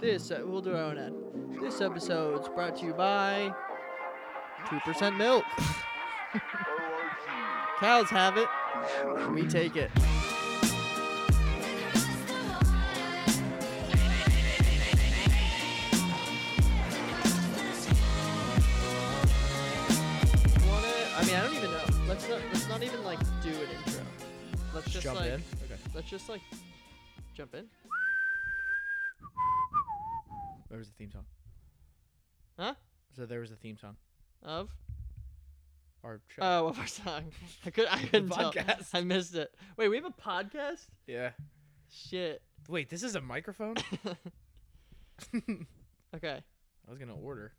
This uh, we'll do our own ad. This episode's brought to you by two percent milk. Cows have it. We take it. Wanna? I mean, I don't even know. Let's not. Let's not even like do an intro. Let's just jump like. in. Okay. Let's just like jump in. Where was the theme song? Huh? So there was a theme song. Of Our show. oh, of our song. I could. I couldn't tell. podcast. I missed it. Wait, we have a podcast. yeah. Shit. Wait, this is a microphone? okay. I was gonna order.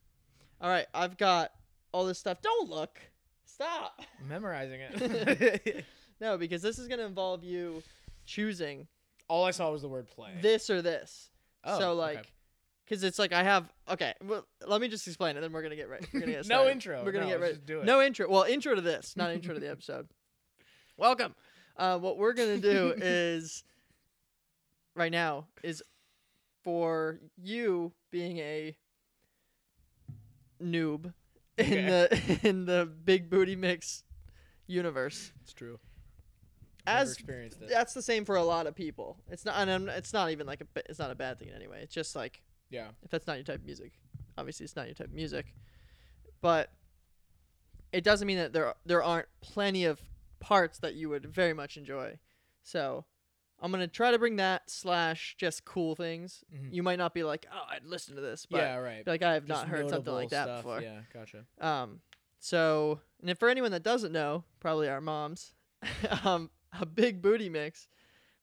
All right. I've got all this stuff. Don't look. Stop. Memorizing it. No, because this is gonna involve you choosing All I saw was the word play. this or this. Oh, so okay. like, because it's like I have. Okay. Well, let me just explain it. Then we're gonna get right. We're gonna get No intro. We're gonna No, get right. just do it. No intro. Well, intro to this, not intro to the episode. Welcome. Uh, what we're gonna do is right now is for you being a noob in the in the big booty mix universe. It's true. As experienced it. that's the same for a lot of people. It's not. And I'm- it's not even like a. It's not a bad thing in any way. It's just like Yeah. if that's not your type of music. Obviously, it's not your type of music, but it doesn't mean that there there aren't plenty of parts that you would very much enjoy. So I'm gonna try to bring that slash just cool things. Mhm. You might not be like, oh, I'd listen to this, but yeah. Right. like I have Just not heard something like that stuff. before. Yeah. Gotcha. Um, so and if for anyone that doesn't know, probably our moms, um, a big booty mix,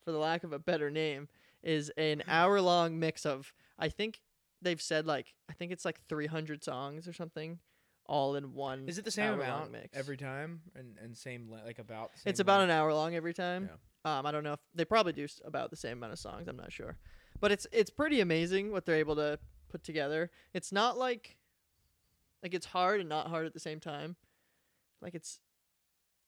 for the lack of a better name, is an hour long mix of I think they've said like I think it's like 300 songs or something, all in one. Is it the same amount mix. every time, and and same le- like about? The same It's about length? an hour long every time. Um, I don't know if they probably do s- about the same amount of songs. I'm not sure, but it's it's pretty amazing what they're able to put together. It's not like like it's hard and not hard at the same time. Like it's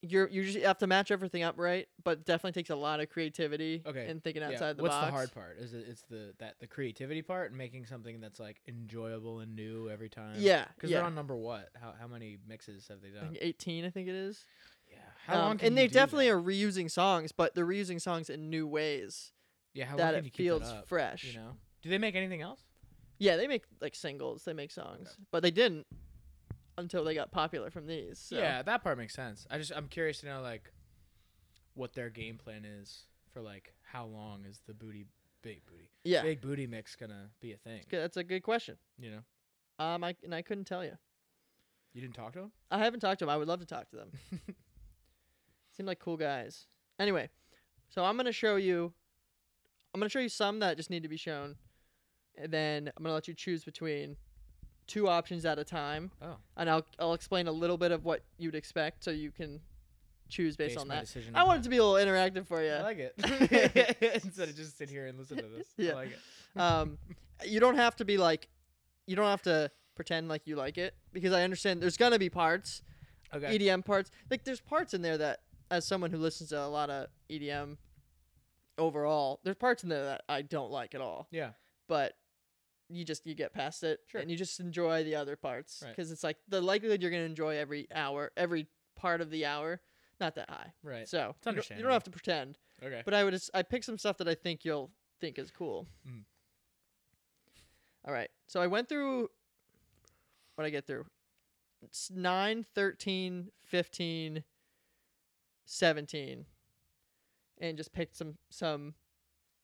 you're you just have to match everything up right, but definitely takes a lot of creativity Okay, and thinking Yeah. outside the box. What's box. the hard part? Is it it's the that the creativity part and making something that's like enjoyable and new every time? Yeah, Because yeah. they're on number what? How how many mixes have they I done? think 18, I think it is. Yeah. How Um, long? Can and they definitely that? are reusing songs, but they're reusing songs in new ways Yeah. How that long it feels that up, fresh. You know. Do they make anything else? Yeah, they make like singles, they make songs, but they didn't until they got popular from these. So. Yeah, that part makes sense. I just I'm curious to know like what their game plan is for like how long is the booty big booty yeah, big booty mix gonna be a thing? That's a good question. You know. Um, I and I couldn't tell you. You didn't talk to him. I haven't talked to them. I would love to talk to them. Seem like cool guys. Anyway, so I'm gonna show you. I'm gonna show you some that just need to be shown, and then I'm gonna let you choose between two options at a time, Oh. and I'll I'll explain a little bit of what you'd expect, so you can choose based Base on that. decision I on want it to be a little interactive for you. I like it. Instead of just sit here and listen to this. Yeah. I like it. um, you don't have to be like, you don't have to pretend like you like it because I understand there's gonna be parts, Okay. EDM parts. Like there's parts in there that, as someone who listens to a lot of EDM, overall, there's parts in there that I don't like at all. Yeah. But you just you get past it Sure. and you just enjoy the other parts Right. because it's like the likelihood you're gonna enjoy every hour, every part of the hour, not that high. Right. So you don't- you don't have to pretend. Okay. But I would just, I picked some stuff that I think you'll think is cool. Mm. All right. So I went through what I get through. It's 9, 13, 15, 17 and just picked some some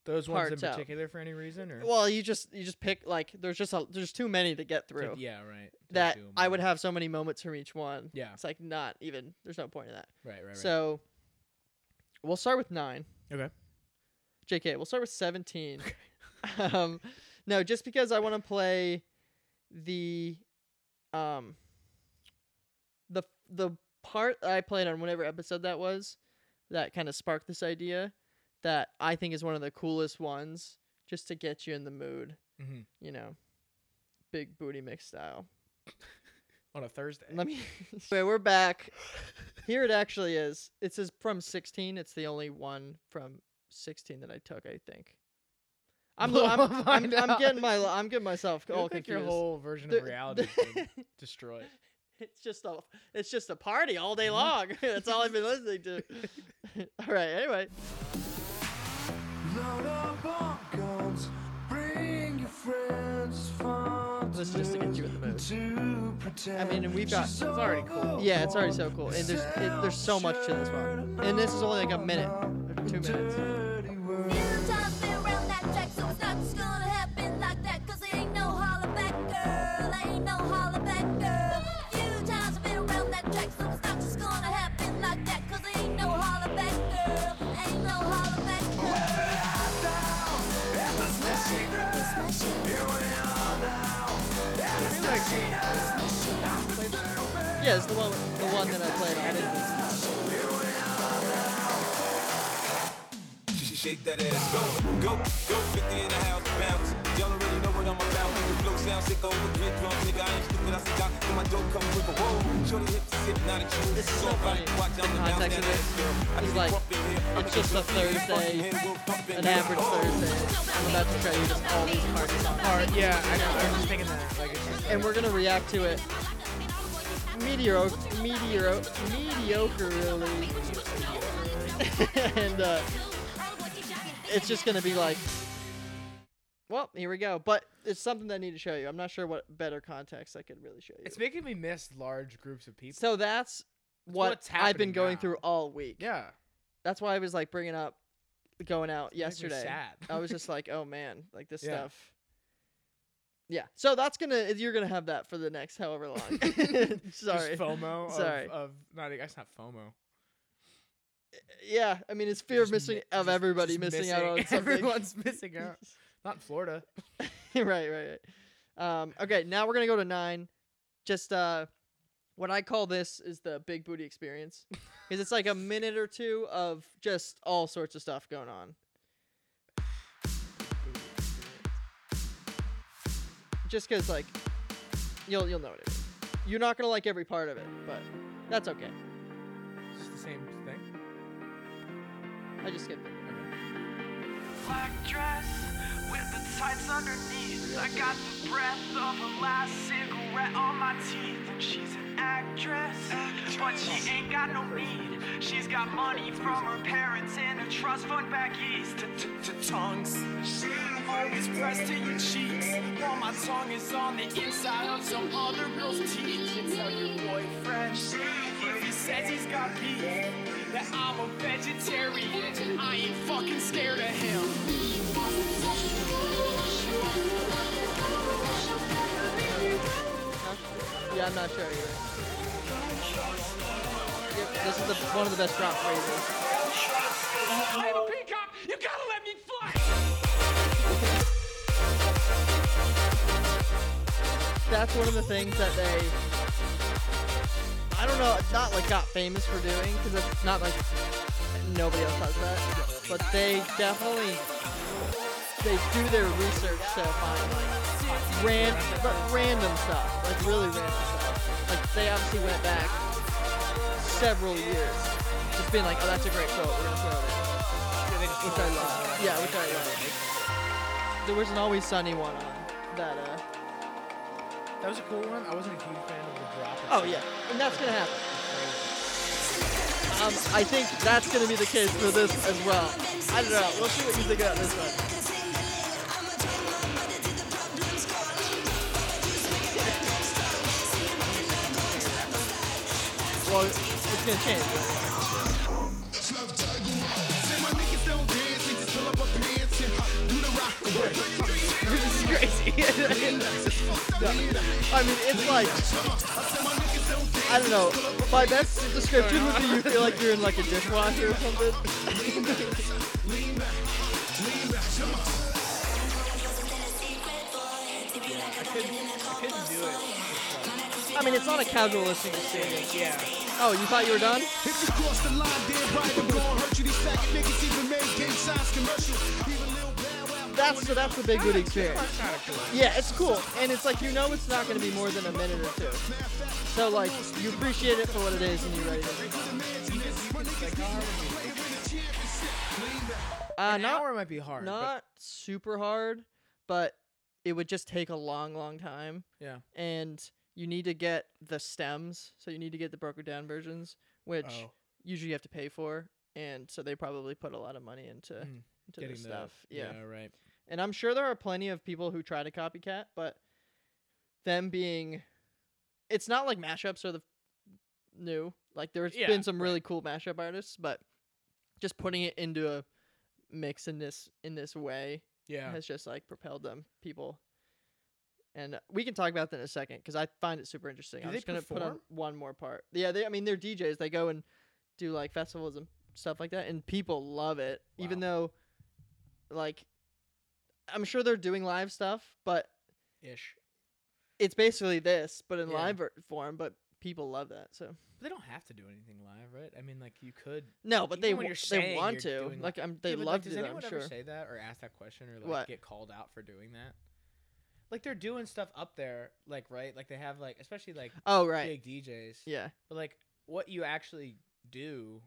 Those ones in parts out. particular for any reason, or well, you just you just pick like there's just a, there's too many to get Take- through. yeah, right. to that do 'em I would have so many moments from each one. Yeah. It's like not even there's no point in that. Right. Right. Right. So we'll start with 9. okay. JK, we'll start with 17. um, no, just because I want to play the um the the part I played on whatever episode that was that kind of sparked this idea that I think is one of the coolest ones just to get you in the mood, hmm you know. Big booty mix style. On a Thursday. Let me Okay, we're back. Here it actually is. It says from 16. It's the only one from 16 that I took, I think. I'm, We'll I'm, I'm, I'm getting my I'm getting myself all like confused. your whole version of reality destroyed. it's just a it's just a party all day Mhm. long. That's all I've been listening to. all right. Anyway, is just to get you in the mood. I mean, and we've got- It's already cool. yeah, it's already so cool, and there's it, there's so much to this one, and this is only like a minute, or two minutes. Yeah, it's the one the one that I played. I didn't. She shake that ass, go, go, go, 50 in the house, bounce. Y'all already know what I'm about. Make the flow sound sick over, get drunk, nigga. I ain't stupid, I forgot. When my dope come with a whoa. Shorty hips is hypnotic, you. This is so funny. Watch The out the bounce context that of it ass, girl. I is need like, to bump in here. I'ma it's just a drunk in here, Thursday, bumping head, we'll bump in An average oh. Thursday. I'm about to try to just all these parties on Or yeah, I know. I was just thinking that. Like, and we're gonna react to it mediocre, mediocre, mediocrely, and uh, it's just gonna be like, well, here we go. But it's something that I need to show you. I'm not sure what better context I could really show you. it's making me miss large groups of people. so that's what I've been going now. through all week. yeah, That's why I was like bringing up going out yesterday. sad. I was just like, oh man, like this Yeah. stuff. Yeah. So that's gonna you're gonna have that for the next however long. Sorry. Just FOMO. Sorry. Of, of not. That's not FOMO. Yeah, I mean it's fear of missing mi- of everybody just missing, out on something. Everyone's missing out. Not in Florida. right, right, right. Um, okay, now we're gonna go to nine. Just uh, what I call this is the big booty experience, because it's like a minute or two of just all sorts of stuff going on. Just because like, you'll you'll know what it is. You're not gonna like every part of it, but that's okay. It's the same thing. I just skipped it. black dress with the tights underneath. I got the breath of a last cigarette on my teeth. And she's an actress, but she ain't got no need. She's got money from her parents and a trust fund back east. To tongues, always pressed to your cheeks. While my tongue is on the inside of some other girl's teeth. You tell your boyfriend if he says he's got beef that I'm a vegetarian. I ain't fucking scared of I'm not sure either. Yep, this is the, one of the best drop phrases. Peacock, you gotta let me fly. that's one of the things that they I don't know, not like got famous for doing because it's not like nobody else does that, but they definitely they do their research to find like ran but random stuff, like really random stuff. Like they obviously went back several years, just being like, oh, that's a great quote, we're gonna throw it in, which I love. Yeah, which I love. There was an Always Sunny one on that. uh That was a cool one. I wasn't a huge fan of the drop. Oh yeah, and that's gonna happen. Um, I think that's gonna be the case for this as well. I don't know. We'll see what you think about this one. Well, it's gonna change. This is crazy. I mean, it's like I don't know. My best description would be you feel like you're in like a dishwasher or something. couldn't do it. I mean, it's not a casual listening experience. Yeah. Oh, you thought you were done? If you cross the line, dead right, I'm gonna hurt you. These faggot niggas even made gang signs commercials. Even Lil Bow Wow That's so that's the big booty experience. Kind of cool. Yeah, it's cool, and it's like you know it's not going to be more than a minute or two. So like you appreciate it for what it is, and you're ready to. Uh, An not hour might be hard. but not super hard, but it would just take a long, long time. Yeah. And you need to get the stems, so you need to get the broken down versions, which Oh. usually you have to pay for, and so they probably put a lot of money into Mm, into Getting this the stuff. Yeah. Yeah. Right. and I'm sure there are plenty of people who try to copycat, but them being, it's not like mashups are the new. Like there's Yeah, been some right. really cool mashup artists, but just putting it into a mix in this in this way Yeah. has just like propelled them people. And uh, we can talk about that in a second because I find it super interesting. Do I'm just gonna put on one more part. Yeah, they. I mean, they're DJs. They go and do like festivals and stuff like that, and people love it. Even though, like, I'm sure they're doing live stuff, but Ish. it's basically this, but in Yeah. live form. But people love that. So But they don't have to do anything live, right? I mean, like you could. no, but they you're they want to. doing Like, li- I'm. They Yeah, love like, to does do that. anyone I'm ever sure. say that or ask that question or like What? get called out for doing that? Like they're doing stuff up there, like right, like they have like especially like Oh right. big DJs. Yeah. But like what you actually do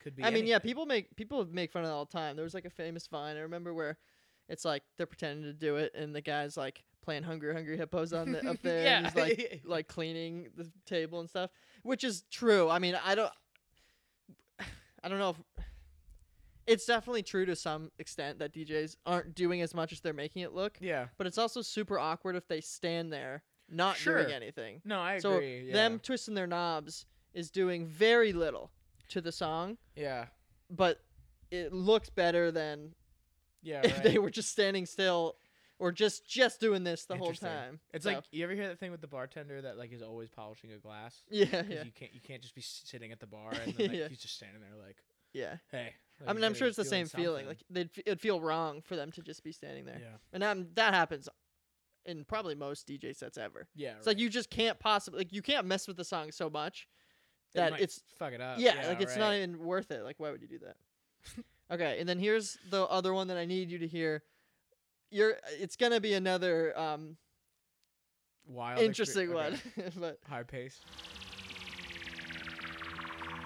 could be. I mean, yeah, people make people make fun of it all the time. There was like a famous vine I remember where it's like they're pretending to do it, and the guy's like playing "Hungry Hungry Hippos" on the up there, and he's like like cleaning the table and stuff, which is true. I mean, I don't, I don't know if it's definitely true to some extent that DJs aren't doing as much as they're making it look, Yeah. but it's also super awkward if they stand there not Sure. doing anything. No, I so agree. yeah. them twisting their knobs is doing very little to the song Yeah. but it looks better than Yeah. if Right. they were just standing still or just just doing this the whole Interesting. time. It's So, like you ever hear that thing with the bartender that like is always polishing a glass. yeah, 'Cause yeah, You can't you can't just be s- sitting at the bar and then, like, Yeah. he's just standing there like, yeah. hey. I mean, I'm sure it's the same feeling. something. Like they'd f- it'd feel wrong for them to just be standing there, yeah, and that that happens in probably most DJ sets ever. yeah. It's like you just can't possibly like you can't mess with the song so much that it's fuck it up. yeah, like it's not even worth it. Like why would you do that? okay, and then here's the other one that I need you to hear. You're it's gonna be another um wild. interesting okay. one, but High pace.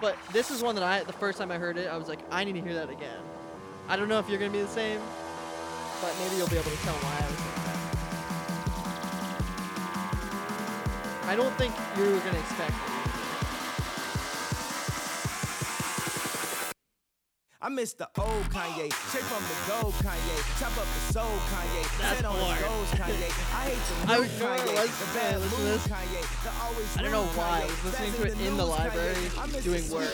But this is one that I, the first time I heard it, I was like, I need to hear that again. I don't know if you're gonna be the same, but maybe you'll be able to tell why I was like that. I don't think you were gonna expect it. I miss the old Kanye, straight from the gold Kanye, chop up the soul Kanye, That's set on his hard. goals Kanye. I hate the I new was- remember I was the trying bad to this. Kanye, the always I don't know why. I was listening to it in the library. Doing work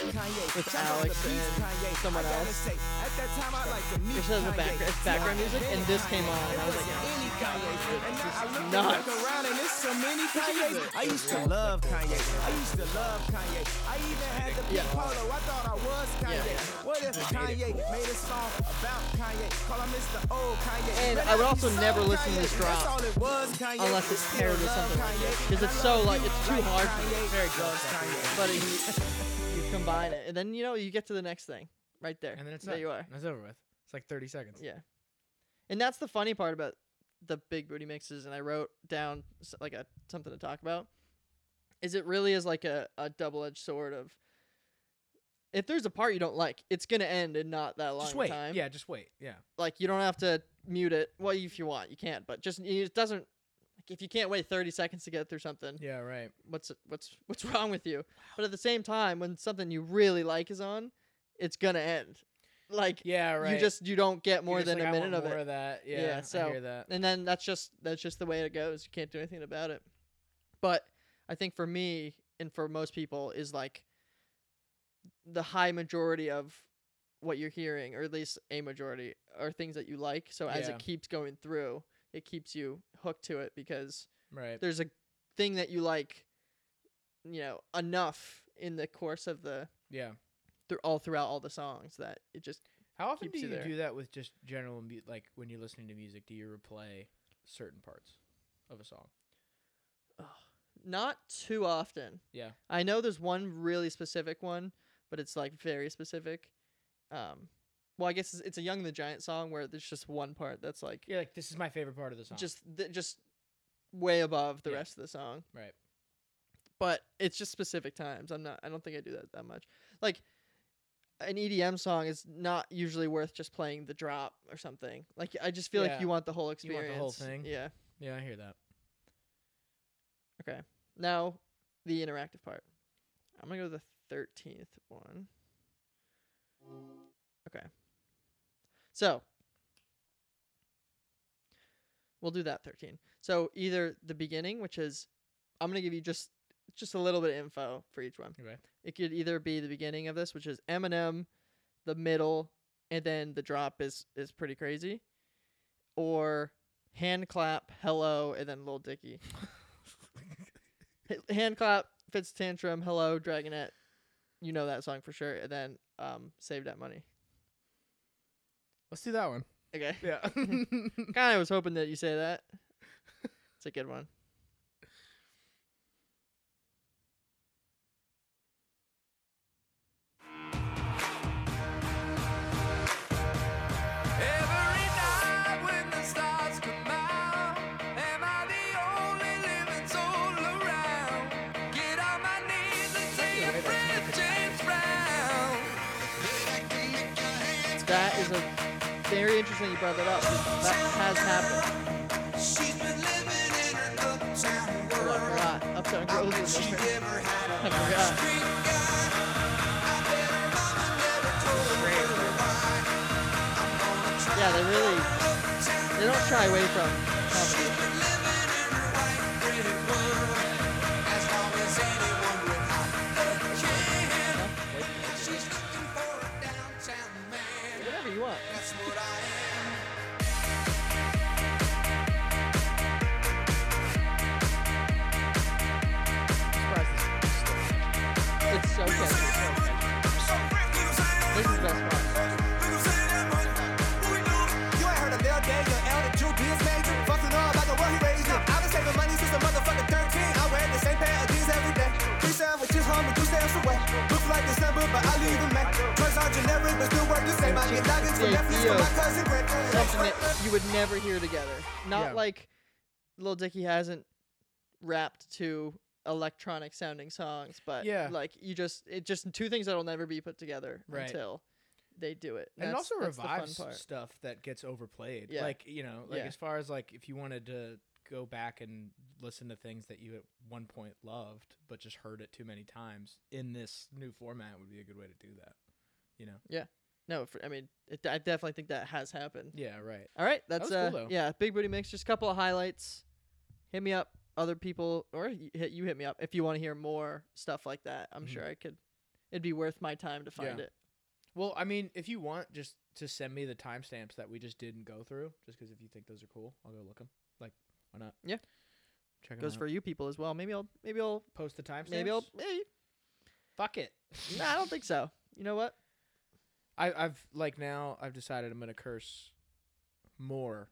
with Alex and someone else. say, at that time I liked the Just as a background- it's background music, and this came on, and I was like, It any Kanye. And now I look nuts. back around and it's so many Kanye. I used to love Kanye. I used to love Kanye. I even had the Yeah. polo. I thought I was Kanye. What if Kanye made a song about Kanye? Call him Mr. Old Kanye. And I would also never listen to this drop That's all it was, Kanye. unless it's paired with something like Kanye. this, 'cause And it's so, like, it's too hard for me. Kanye. Very Kanye. But you, you combine it, and then you know you get to the next thing, right there. And then it's there done. you are. That's over with. It's like 30 seconds. Yeah. And that's the funny part about the big booty mixes and I wrote down like a something to talk about is it really is like a, a double-edged sword of if there's a part you don't like, it's going to end in not that long Just wait. time. Yeah, just wait. Yeah. Like you don't have to mute it. Well, if you want, you can't, but just it doesn't like if you can't wait 30 seconds to get through something, Yeah, right. what's what's what's wrong with you? But at the same time, when something you really like is on, it's to end. Like Yeah, right. you just you don't get more than like, a minute of more it. of that. Yeah, Yeah, so- that. and then that's just that's just the way it goes. You can't do anything about it. But I think for me and for most people is like the high majority of what you're hearing, or at least a majority, are things that you like. So as Yeah. it keeps going through, it keeps you hooked to it because Right. there's a thing that you like, you know, enough in the course of the Yeah. through all throughout all the songs that it just How often keeps do you you there. do that with just general mu- like when you're listening to music? Do you replay certain parts of a song? not too often. Yeah. I know there's one really specific one, but it's like very specific. Um, well, I guess it's, it's a Young and the Giant song where there's just one part that's like Yeah, like this is my favorite part of the song. just th- just way above the Yeah. rest of the song. right. But it's just specific times. I'm not. I don't think I do that that much. Like, an EDM song is not usually worth just playing the drop or something. Like I just feel Yeah. like you want the whole You experience. want the whole thing. Yeah. Yeah, I hear that. Okay. Now the interactive part. I'm gonna go to the thirteenth one. Okay. So we'll do that thirteen. So either the beginning, which is I'm gonna give you just just a little bit of info for each one. Okay. It could either be the beginning of this, which is Eminem, the middle, and then the drop is is pretty crazy, or hand clap, hello, and then Lil Dicky. Hand clap, Fitz Tantrum, hello, Dragonette. You know that song for sure, and then um, save that money. Let's do that one. Okay. Yeah. kind of was hoping that you say that. It's a good one. Every night when the stars come out, am I the only living soul around? Get on my knees and say a prayer for James Brown. That is a very interesting you brought that up. That has happened. She's been living in her uptown Oh, I forgot. Uptown Girls is. I forgot. Yeah, they really they don't shy away from stamps away. Look like December, but I leave in May. Choice are generic, but still work the same. I get nuggets from Netflix idea from my cousin Greg. Something that you would never hear together. Not Yeah. like Lil Dicky hasn't rapped to electronic sounding songs, but Yeah. like you just it just two things that'll never be put together Right. until they do it. and it That's- also that's the fun revives part. stuff that gets overplayed. Yeah. Like you know, like Yeah. as far as like if you wanted to go back and listen to things that you at one point loved but just heard it too many times in this new format would be a good way to do that. You know. Yeah. No, for, I mean, it, I definitely think that has happened. Yeah. Right. All right, that's cool, uh, though. yeah, big booty mix. Just a couple of highlights. Hit me up, other people, or you hit you hit me up if you want to hear more stuff like that. I'm Mhm. sure I could. It'd be worth my time to find Yeah. it. Well, I mean, if you want, just to send me the timestamps that we just didn't go through, just because if you think those are cool, I'll go look them. Like, why not? Yeah. Check Goes for you people as well. Maybe I'll maybe I'll post the timestamps. maybe I'll maybe. fuck it. nah, I don't think so. You know what? I, I've like now I've decided I'm gonna curse more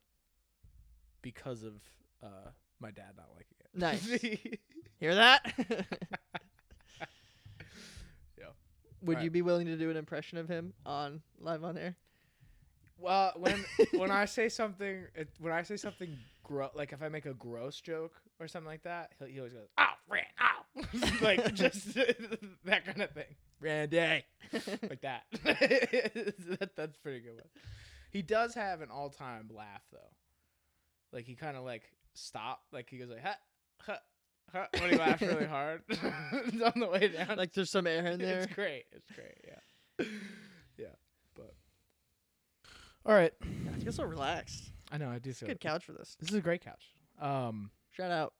because of uh my dad not liking it. Nice. Hear that? Yeah. Would Alright. you be willing to do an impression of him on live on air? well, when when I say something, it, when I say something gro- like if I make a gross joke or something like that, he he always goes, "Oh, Rand, oh," like just that kind of thing. Randy, like that. that. That's pretty good one. He does have an all-time laugh though. Like he kind of like stop, like he goes like, "Ha, ha, ha," when he laughs really hard on the way down. Like there's some air in there. It's great. It's great. Yeah. yeah. But all right. I feel so relaxed. I know. I do feel Good couch for this. This is a great couch. Um, Shout out.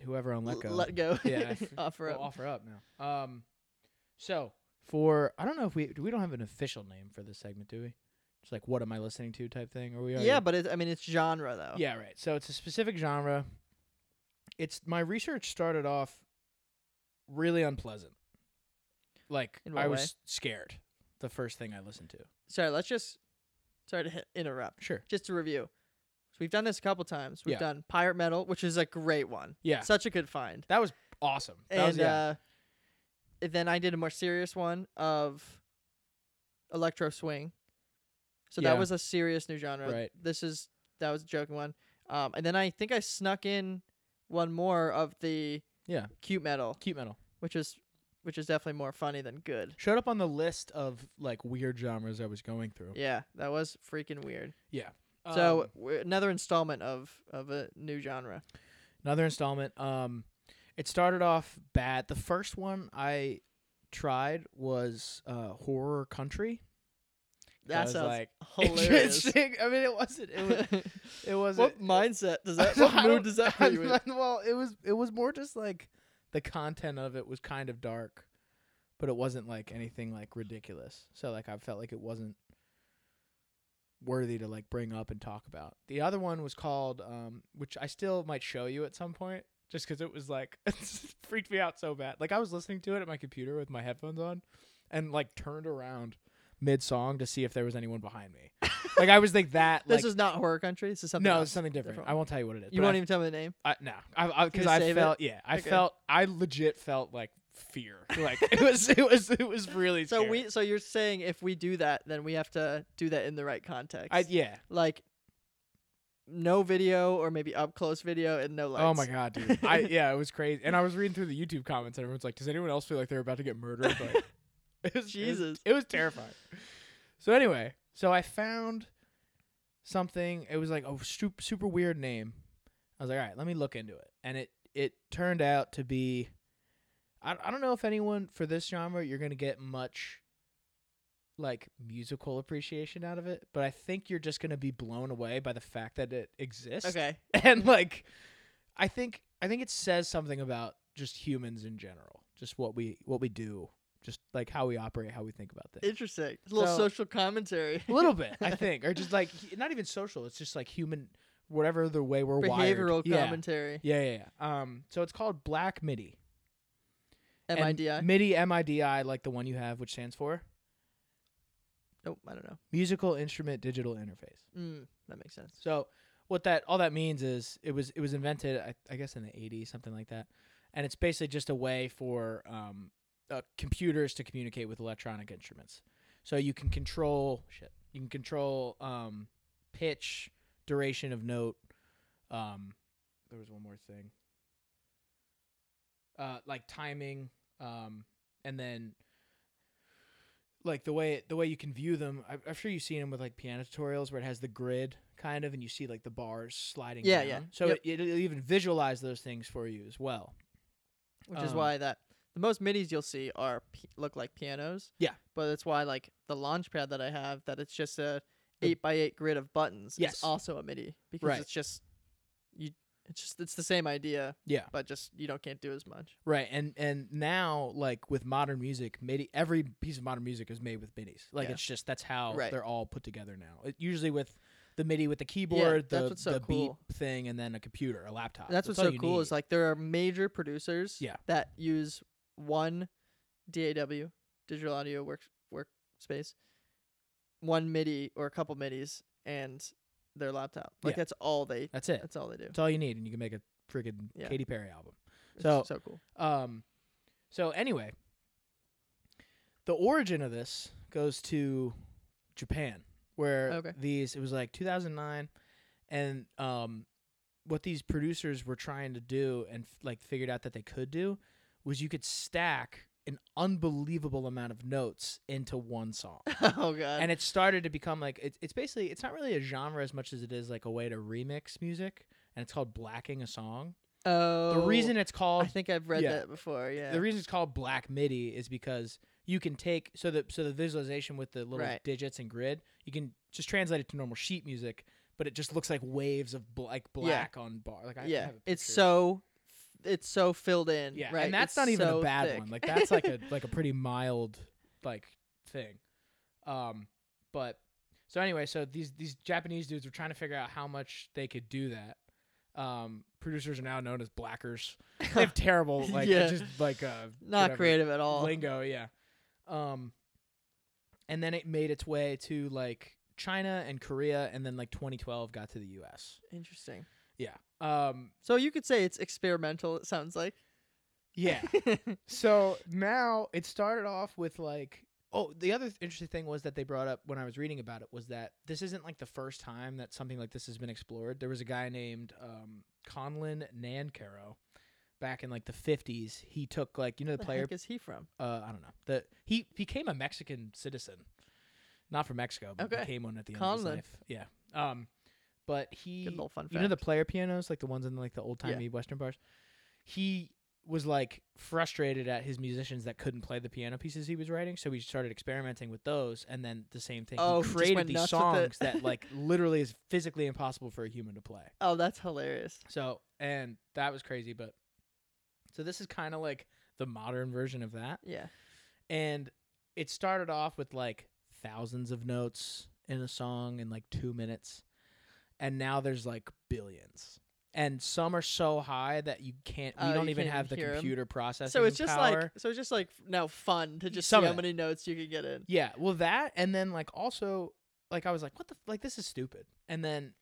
whoever on Let Go. Let go. Yeah. Offer we'll up. offer up now. Um, so for I don't know if we we don't have an official name for this segment, do we? Just like what am I listening to type thing, or we? Yeah, but it, I mean it's genre though. Yeah, right. So it's a specific genre. It's my research started off really unpleasant. Like I was way? scared the first thing I listened to. Sorry, let's just sorry to hit, interrupt. Sure. Just to review. So we've done this a couple times. We've Yeah. done Pirate Metal, which is a great one. Yeah. Such a good find. That was awesome. That and was yeah. uh and then I did a more serious one of electro swing. So Yeah. that was a serious new genre. Right. This is that was a joking one. Um and then I think I snuck in one more of the yeah. cute metal, Cute metal. which is which is definitely more funny than good. Showed up on the list of like weird genres I was going through. Yeah, that was freaking weird. Yeah. so Um, w- another installment of of a new genre. another installment. Um, it started off bad. The first one I tried was uh horror country. That sounds like, hilarious. interesting. I mean, it wasn't. It was. It was. what mindset does that? What mood does that put you in? well, it was. It was more just like the content of it was kind of dark, but it wasn't like anything like ridiculous. So like I felt like it wasn't worthy to like bring up and talk about. The other one was called, um, which I still might show you at some point, just because it was like it freaked me out so bad. Like I was listening to it at my computer with my headphones on, and like turned around mid song to see if there was anyone behind me. like I was like that. This like, is not horror country. This is something. no, else. it's something different. different I won't tell you what it is. You won't I- even tell me the name. I, no, I because I, save it? felt yeah, I Okay. felt I legit felt like fear. Like it was it was it was really So scary. we, so you're saying if we do that, then we have to do that in the right context. I yeah. like no video or maybe up close video and no lights. Oh my god, dude. I yeah, it was crazy. And I was reading through the YouTube comments and everyone's like, "Does anyone else feel like they're about to get murdered?" Like, it was, it was- Jesus. it was terrifying. So anyway, so I found something. It was like a super super weird name. I was like, all right, let me look into it, and it it turned out to be. I I don't know if anyone for this genre you're gonna get much. Like musical appreciation out of it, but I think you're just gonna be blown away by the fact that it exists Okay. and like i think i think it says something about just humans in general just what we what we do just like how we operate how we think about things Interesting. A little So- social commentary. a little bit i think or just like not even social it's just like human whatever the way we're Behavioral wired yeah. commentary. yeah yeah yeah um so it's called black midi MIDI. midi midi like the one you have which stands for Nope, I don't know. musical instrument digital interface Mm, that makes sense. So what that all that means is it was it was invented I, I guess in the 80s something like that, and it's basically just a way for um, uh, computers to communicate with electronic instruments. So you can control shit. You can control um, pitch, duration of note. Um, there was one more thing. Uh, like timing, um, and then like the way the way you can view them. I, I'm sure you've seen them with like piano tutorials where it has the grid kind of, and you see like the bars sliding. Yeah, down. yeah. So Yep. it, it'll even visualize those things for you as well. Which is Um, why that the most midis you'll see are look like pianos. Yeah. But that's why like the launch pad that I have that it's just a eight by eight grid of buttons Yes. is also a MIDI because Right. it's just you. It's just it's the same idea, Yeah. but just you don't can't do as much. Right, and and now like with modern music, MIDI every piece of modern music is made with MIDIs. Like Yeah. it's just that's how Right. they're all put together now. It, usually with the MIDI with the keyboard, that's the so the cool. beat thing, and then a computer, a laptop. That's what's so cool need. is like there are major producers Yeah. that use one DAW digital audio work workspace, one MIDI or a couple MIDIs and their laptop. Like Yeah. that's all they that's it. that's all they do. That's all you need, and you can make a friggin' Yeah. Katy Perry album. It's so- so cool. Um, so anyway, the origin of this goes to Japan, where Okay. these it was like 2009, and um, what these producers were trying to do and f- like figured out that they could do was you could stack an unbelievable amount of notes into one song. oh god. and it started to become like it's it's basically it's not really a genre as much as it is like a way to remix music and it's called blacking a song. oh, The reason it's called I think I've read yeah. that before. Yeah. the reason it's called black MIDI is because you can take so the so the visualization with the little Right. digits and grid, you can just translate it to normal sheet music, but it just looks like waves of bl- like black on bar. Like I, yeah. have a It's so it's so filled in. yeah, Right. and that's It's not even so a bad thick. one. Like that's like a like a pretty mild like thing. Um, but so anyway, so these these Japanese dudes were trying to figure out how much they could do that. Um, producers are now known as blackers. They have terrible like Yeah. just like uh not whatever. creative at all. lingo, yeah. Um, and then it made its way to like China and Korea, and then like 2012 got to the U.S. Interesting. Yeah. Um. So you could say it's experimental. It sounds like. Yeah. so now it started off with like. Oh, the other th- interesting thing was that they brought up when I was reading about it was that this isn't like the first time that something like this has been explored. There was a guy named um, Conlon Nancarrow back in like the 50s. He took like you know the player heck is he from? uh I don't know. The he became a Mexican citizen. Not from Mexico, but Okay. became one at the end of his life. Yeah. Um but he Good little fun you know the player pianos like the ones in like the old-timey western bars. He was like frustrated at his musicians that couldn't play the piano pieces he was writing, so he started experimenting with those and then the same thing. Oh, he created these songs that like literally is physically impossible for a human to play. Oh, that's hilarious. So, and that was crazy, but so this is kind of like the modern version of that. Yeah. And it started off with like thousands of notes in a song in like 2 minutes. And now there's like billions. And some are so high that you can't we Oh, don't even have the computer processing So it's just power. like so it's just like now fun to just Some see how many notes you can get in. Yeah, well, that and then like also like I was like, what the like this is stupid. And then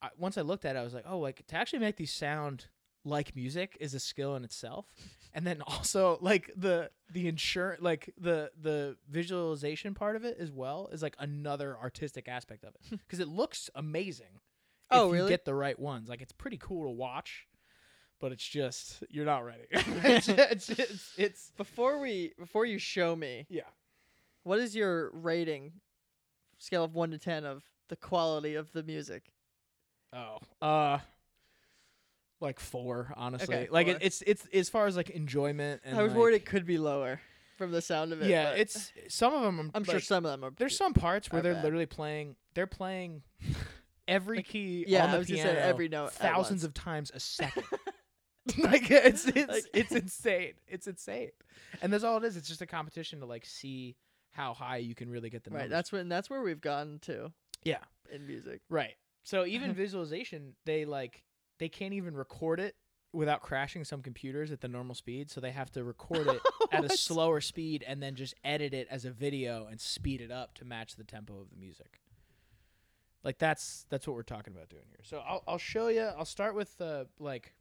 I, once I looked at it, I was like, oh, like to actually make these sound like music is a skill in itself. And then also like the the insure like the the visualization part of it as well is like another artistic aspect of it because it looks amazing. Oh, if you really? get the right ones. Like it's pretty cool to watch, but it's just you're not ready. it's, it's, it's, it's Before we before you show me, yeah. what is your rating scale of 1 to 10 of the quality of the music? Oh, uh, like four, honestly. Okay, like four. It, it's it's as far as like enjoyment and I was like, worried it could be lower from the sound of it. Yeah, it's some of them. I'm sure some of them are there's some parts where they're bad. literally playing. They're playing every key yeah, on the I was piano say every note thousands of times a second. like it's it's Like- it's insane. It's insane. And that's all it is. It's just a competition to like see how high you can really get the Right, that's when that's where we've gotten to yeah. in music. Right. So even visualization, they like they can't even record it without crashing some computers at the normal speed. So they have to record it at a slower speed and then just edit it as a video and speed it up to match the tempo of the music. Like that's that's what we're talking about doing here. So I'll I'll show you. I'll start with uh like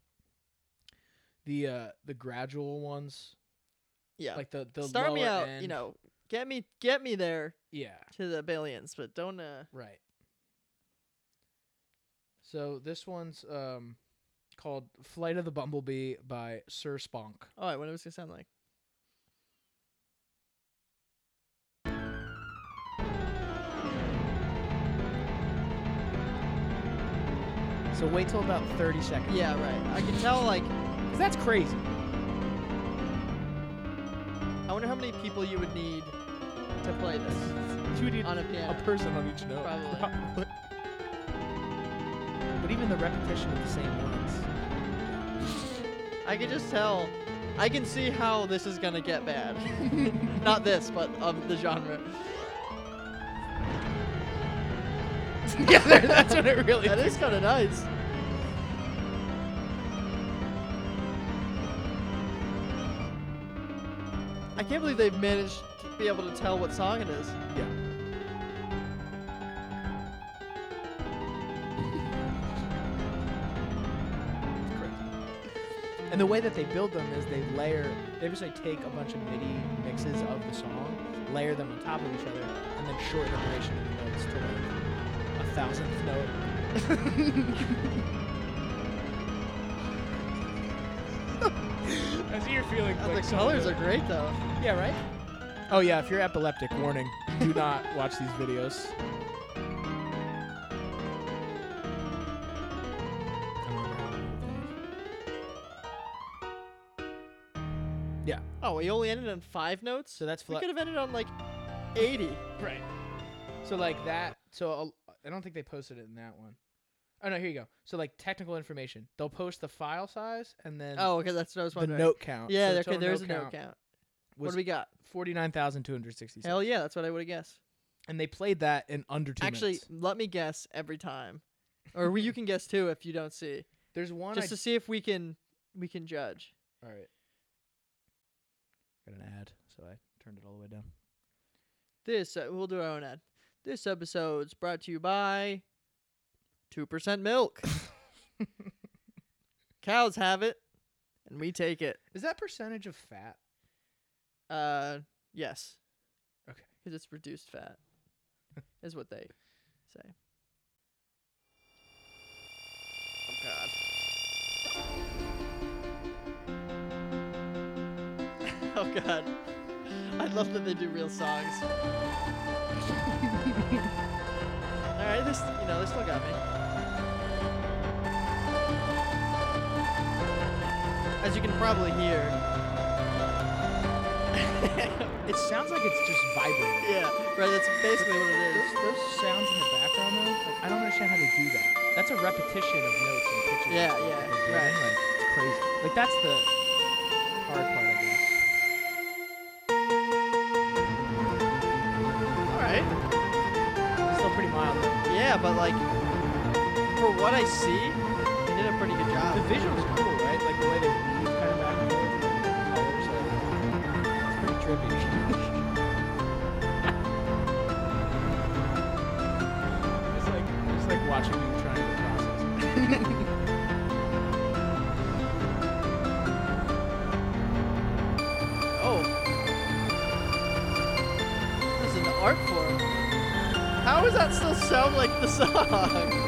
the uh the gradual ones, Yeah. like the the Start me out, you know, get me get me there Yeah. to the billions, but don't uh Right. So this one's um called Flight of the Bumblebee by Sir Sponk. Oh, wait, what was it gonna sound like? So wait till about 30 seconds. Yeah, right. I can tell like 'Cause that's crazy. I wonder how many people you would need to play this. You would need On a piano. A person on each note. Probably. but even the repetition of the same ones. I can just tell. I can see how this is gonna get bad. Not this, but of the genre. yeah, that's what it really is. That is kind of nice. I can't believe they've managed to be able to tell what song it is. Yeah. Crazy. And the way that they build them is they layer, they basically take a bunch of MIDI mixes of the song, layer them on top of each other, and then shorten the duration of the notes to like thousandth note. I see you're feeling Uh, like the colors are great though. yeah, right? Oh, yeah, if you're epileptic, warning. Do not watch these videos. Yeah, Oh, we only ended on five notes. so that's we could have ended on like eighty. right. So like that. So I'll, I don't think they posted it in that one. Oh no, here you go. So like technical information, they'll post the file size and then Oh, okay, that's what I was the wondering. note count. Yeah, So okay, there's a note count. What Was do we got? forty nine thousand two hundred sixty. Hell yeah, that's what I would have guessed. And they played that in under two Actually, minutes. let me guess every time, or we, you can guess too if you don't see, There's one. just I to see if we can we can judge. All right. Got an ad, so I turned it all the way down. This uh, we'll do our own ad. This episode's brought to you by two percent milk. Cows have it, and we take it. Is that percentage of fat? Uh, yes, Okay. because it's reduced fat, is what they say. Oh God. Oh god. I love that they do real songs. Alright, this you know, they still got me. As you can probably hear. It sounds like it's just vibrating. yeah, right, that's basically what it is. Those, those sounds in the background though, like I don't understand how they do that. That's a repetition of notes and pitches. Yeah, yeah, that they're doing, right. Like it's crazy. Like that's the hard part, Yeah, but like for what I see, they did a pretty good job. The visual's cool, right? Like the way they weave kind of back and forth it's pretty trippy. Sound like the song?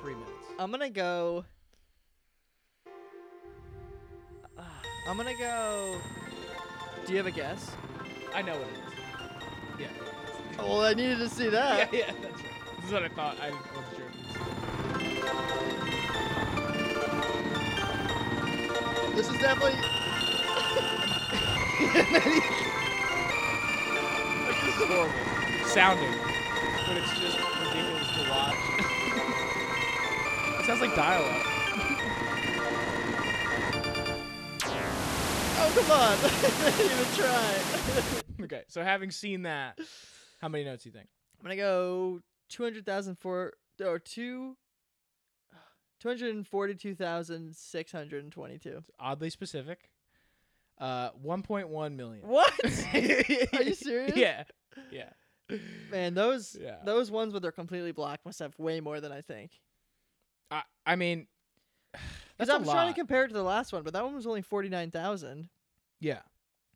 Three minutes. I'm gonna go. Ah, I'm gonna go. Do you have a guess? I know what it is. Yeah. Well, I needed to see yeah, that. yeah, that's right. This is what I thought. I wasn't sure. This is definitely. This is horrible sounding, but it's just ridiculous to watch. It sounds like dialogue. Oh come on! I didn't even try. Okay, so having seen that, how many notes do you think? I'm gonna go two hundred thousand for or two. Two hundred and forty-two thousand six hundred and twenty-two. Oddly specific. Uh, 1.1 million. What? Are you serious? Yeah. Yeah. Man, those Yeah. those ones where they're completely black must have way more than I think. I I mean, that's I a was lot. trying to compare it to the last one, but that one was only forty-nine thousand. yeah.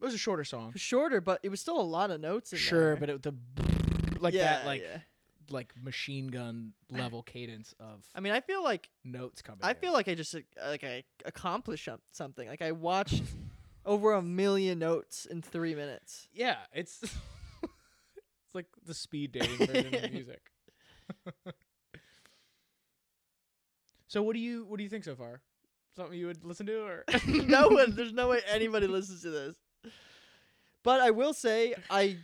It was a shorter song. Shorter, but it was still a lot of notes in Sure, there. but it, the like yeah, that like yeah. like machine gun level cadence of I mean, I feel like notes coming. I in. feel like I just like I accomplished something. Like I watched over a million notes in three minutes. yeah, it's it's like the speed dating version of music. So what do you what do you think so far? Something you would listen to or no one, there's no way anybody listens to this. But I will say, I,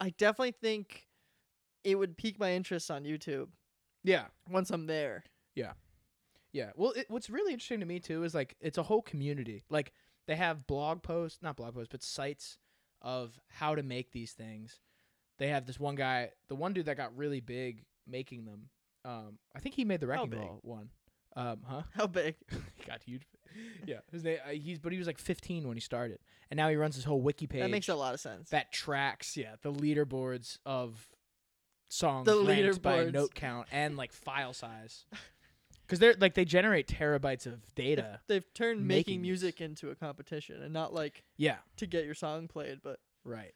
I definitely think it would pique my interest on YouTube Yeah. once I'm there. Yeah. Yeah. Well, it, what's really interesting to me too is like it's a whole community. Like they have blog posts, not blog posts, but sites of how to make these things. They have this one guy, the one dude that got really big making them. Um, I think he made the wrecking ball one. Um, huh? How big? he got huge. Yeah. His name, uh, he's but he was like 15 when he started, and now he runs his whole wiki page That makes a lot of sense. that tracks yeah the leaderboards of songs The ranked by note count and like file size because they're like they generate terabytes of data They've turned making making music into a competition and not like yeah to get your song played, but right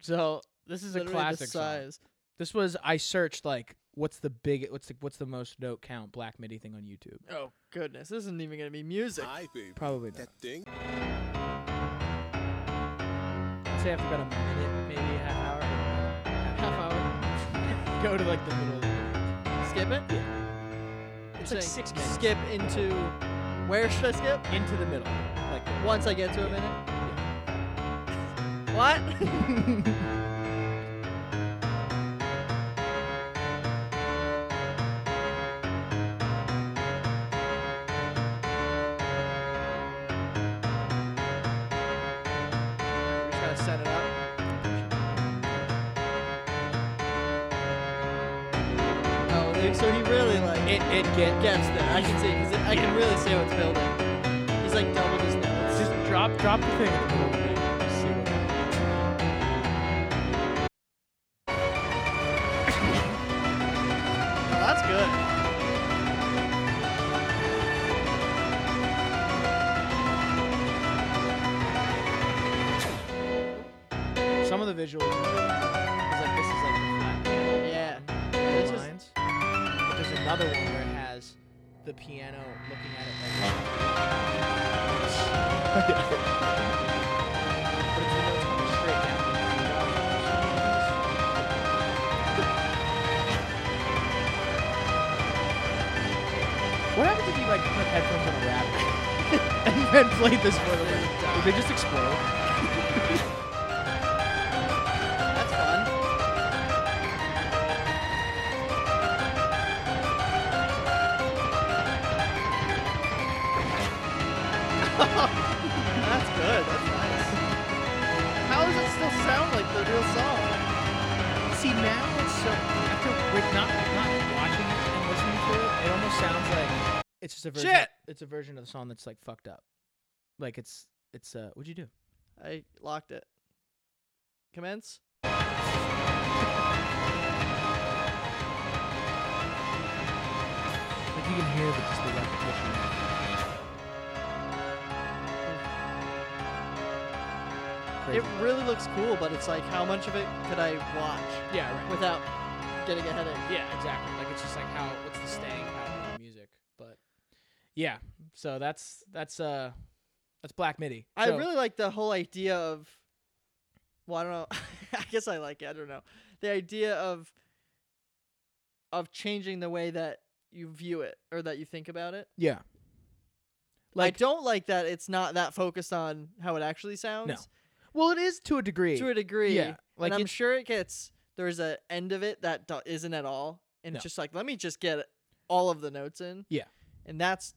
so this is a classic song. Size. this was i searched like what's the big what's the what's the most note count black midi thing on youtube Oh goodness, this isn't even gonna be music. Hi, baby. probably not That thing. i'd say after about a minute maybe a half hour Half hour. go to like the middle of the video. Skip it. Yeah. it's You're like six minutes Skip into where should I skip? into the middle like Once I get to a minute. What? get gets there. I can see I can really see it's building. He's like doubled his notes. just drop drop the thing version of the song that's like fucked up. Like it's it's uh what'd you do? I locked it. Commence. Like you can hear the just the repetition. Crazy. It really looks cool, but it's like, how much of it could I watch yeah, right. without getting a headache? Yeah, exactly. Like it's just like how what's the staying power of the music. But yeah, so that's that's uh that's Black MIDI. I really like the whole idea of. Well, I don't know. I guess I like it. I don't know. The idea of of changing the way that you view it or that you think about it. yeah. I don't like that it's not that focused on how it actually sounds. No. Well, it is to a degree. To a degree. Yeah, like and I'm sure it gets there's a end of it that do- isn't at all, and No. it's just like let me just get all of the notes in. Yeah. And that's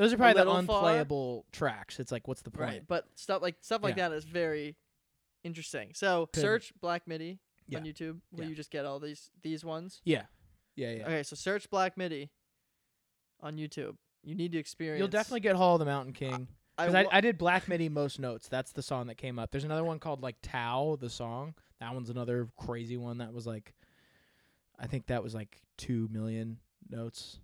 Those are probably the little far. unplayable tracks. It's like, what's the point? right. But stuff like stuff like Yeah. that is very interesting. So Good. search Black MIDI Yeah. on YouTube where Yeah. you just get all these these ones. Yeah, yeah, yeah. Okay, so search Black MIDI on YouTube. You need to experience. You'll definitely get Hall of the Mountain King. I Because I, I, did Black MIDI most notes. That's the song that came up. There's another one called like Tao, the song. That one's another crazy one that was like, I think that was like two million notes.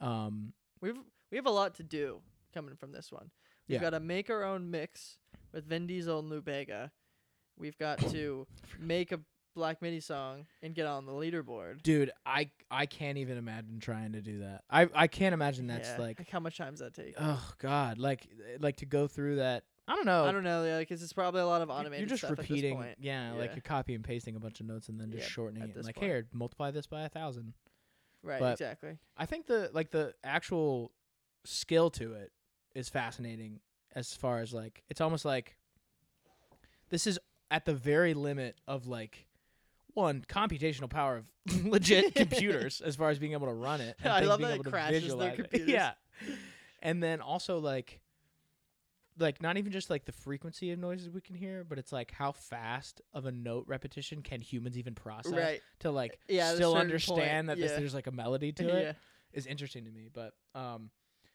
Um, We've we have a lot to do coming from this one. We've Yeah. got to make our own mix with Vin Diesel and Lou Bega. We've got to make a Black MIDI song and get on the leaderboard. dude, I I can't even imagine trying to do that. I I can't imagine that's Yeah, like, how much time does that take? oh god, like like to go through that. I don't know. I don't know, yeah, because it's probably a lot of automated You're just stuff repeating, at this point. yeah, like you're copy and pasting a bunch of notes and then just shortening it. this Like point. here, multiply this by a thousand. Right, but- exactly. I think the like the actual skill to it is fascinating as far as like it's almost like this is at the very limit of like one computational power of legit computers as far as being able to run it. I love that it crashes their visualize it. computers. Yeah. And then also like like not even just like the frequency of noises we can hear, but it's like how fast of a note repetition can humans even process Right. to like Yeah, still understand point, that this, there's like a melody to it yeah. is interesting to me. But um,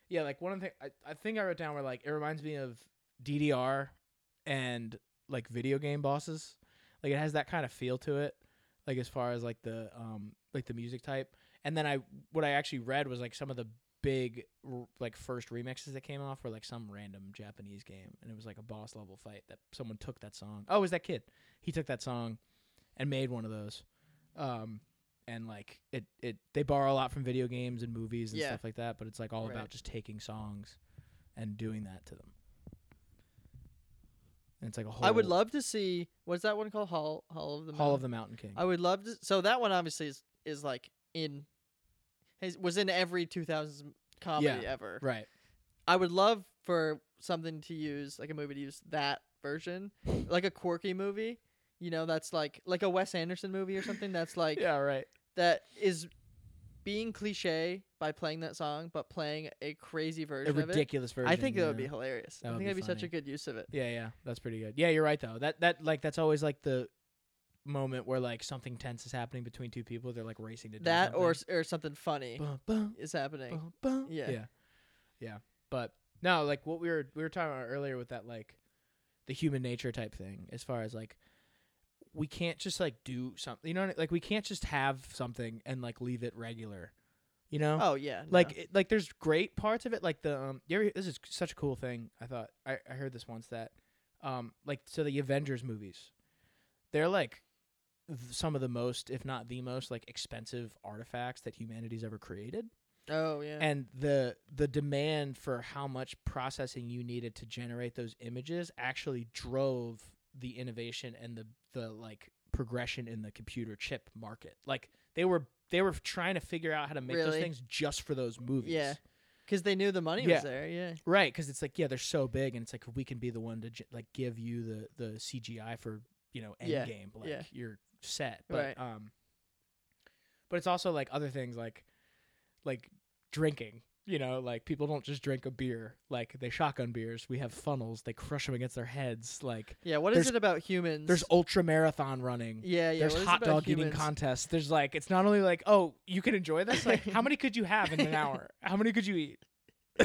yeah, like one of the thing I, I think I wrote down where like it reminds me of DDR and like video game bosses. Like it has that kind of feel to it, like as far as like the um like the music type. And then I what I actually read was like some of the big like first remixes that came off were like some random Japanese game, and it was like a boss level fight that someone took that song. Oh, it was that kid? He took that song and made one of those. Um, and like it, it they borrow a lot from video games and movies and Yeah. stuff like that, but it's like all Right. about just taking songs and doing that to them. And it's like a whole I would love to see what's that one called? Hall Hall of the Hall of Mountain? the Mountain King. I would love to. So that one obviously is is like in, has, was in every 2000s comedy Yeah, ever. right. I would love for something to use like a movie to use that version, like a quirky movie. You know, that's like like a Wes Anderson movie or something. That's like Yeah, right. That is being cliche by playing that song, but playing a crazy A version of it. ridiculous version. I think that would be hilarious. That I think be that'd be such a good use of it. Yeah, yeah, that's pretty good. Yeah, you're right though. That that like that's always like the moment where like something tense is happening between two people. They're like racing to do That or or something funny Bum, bum, is happening. bum. Yeah. yeah, yeah. But no, like what we were we were talking about earlier with that like the human nature type thing, as far as like we can't just like do something. You know, I- like we can't just have something and like leave it regular. You know, Oh yeah. no. like it, like there's great parts of it like the um ever, this is such a cool thing i thought I, I heard this once that um like so the avengers movies they're like th- some of the most if not the most like expensive artifacts that humanity's ever created oh yeah. and the the demand for how much processing you needed to generate those images actually drove the innovation and the the like progression in the computer chip market like they were they were trying to figure out how to make those things just for those movies Yeah. Because they knew the money Yeah. was there. Yeah. right because it's like yeah they're so big and it's like we can be the one to j- like give you the the cgi for you know Yeah, Endgame, like yeah. you're set but Right. um but it's also like other things like like drinking you know like people don't just drink a beer like they shotgun beers we have funnels they crush them against their heads like Yeah. What is it about humans? there's ultra marathon running yeah yeah. there's hot dog eating contests there's like it's not only like oh you can enjoy this like how many could you have in an hour how many could you eat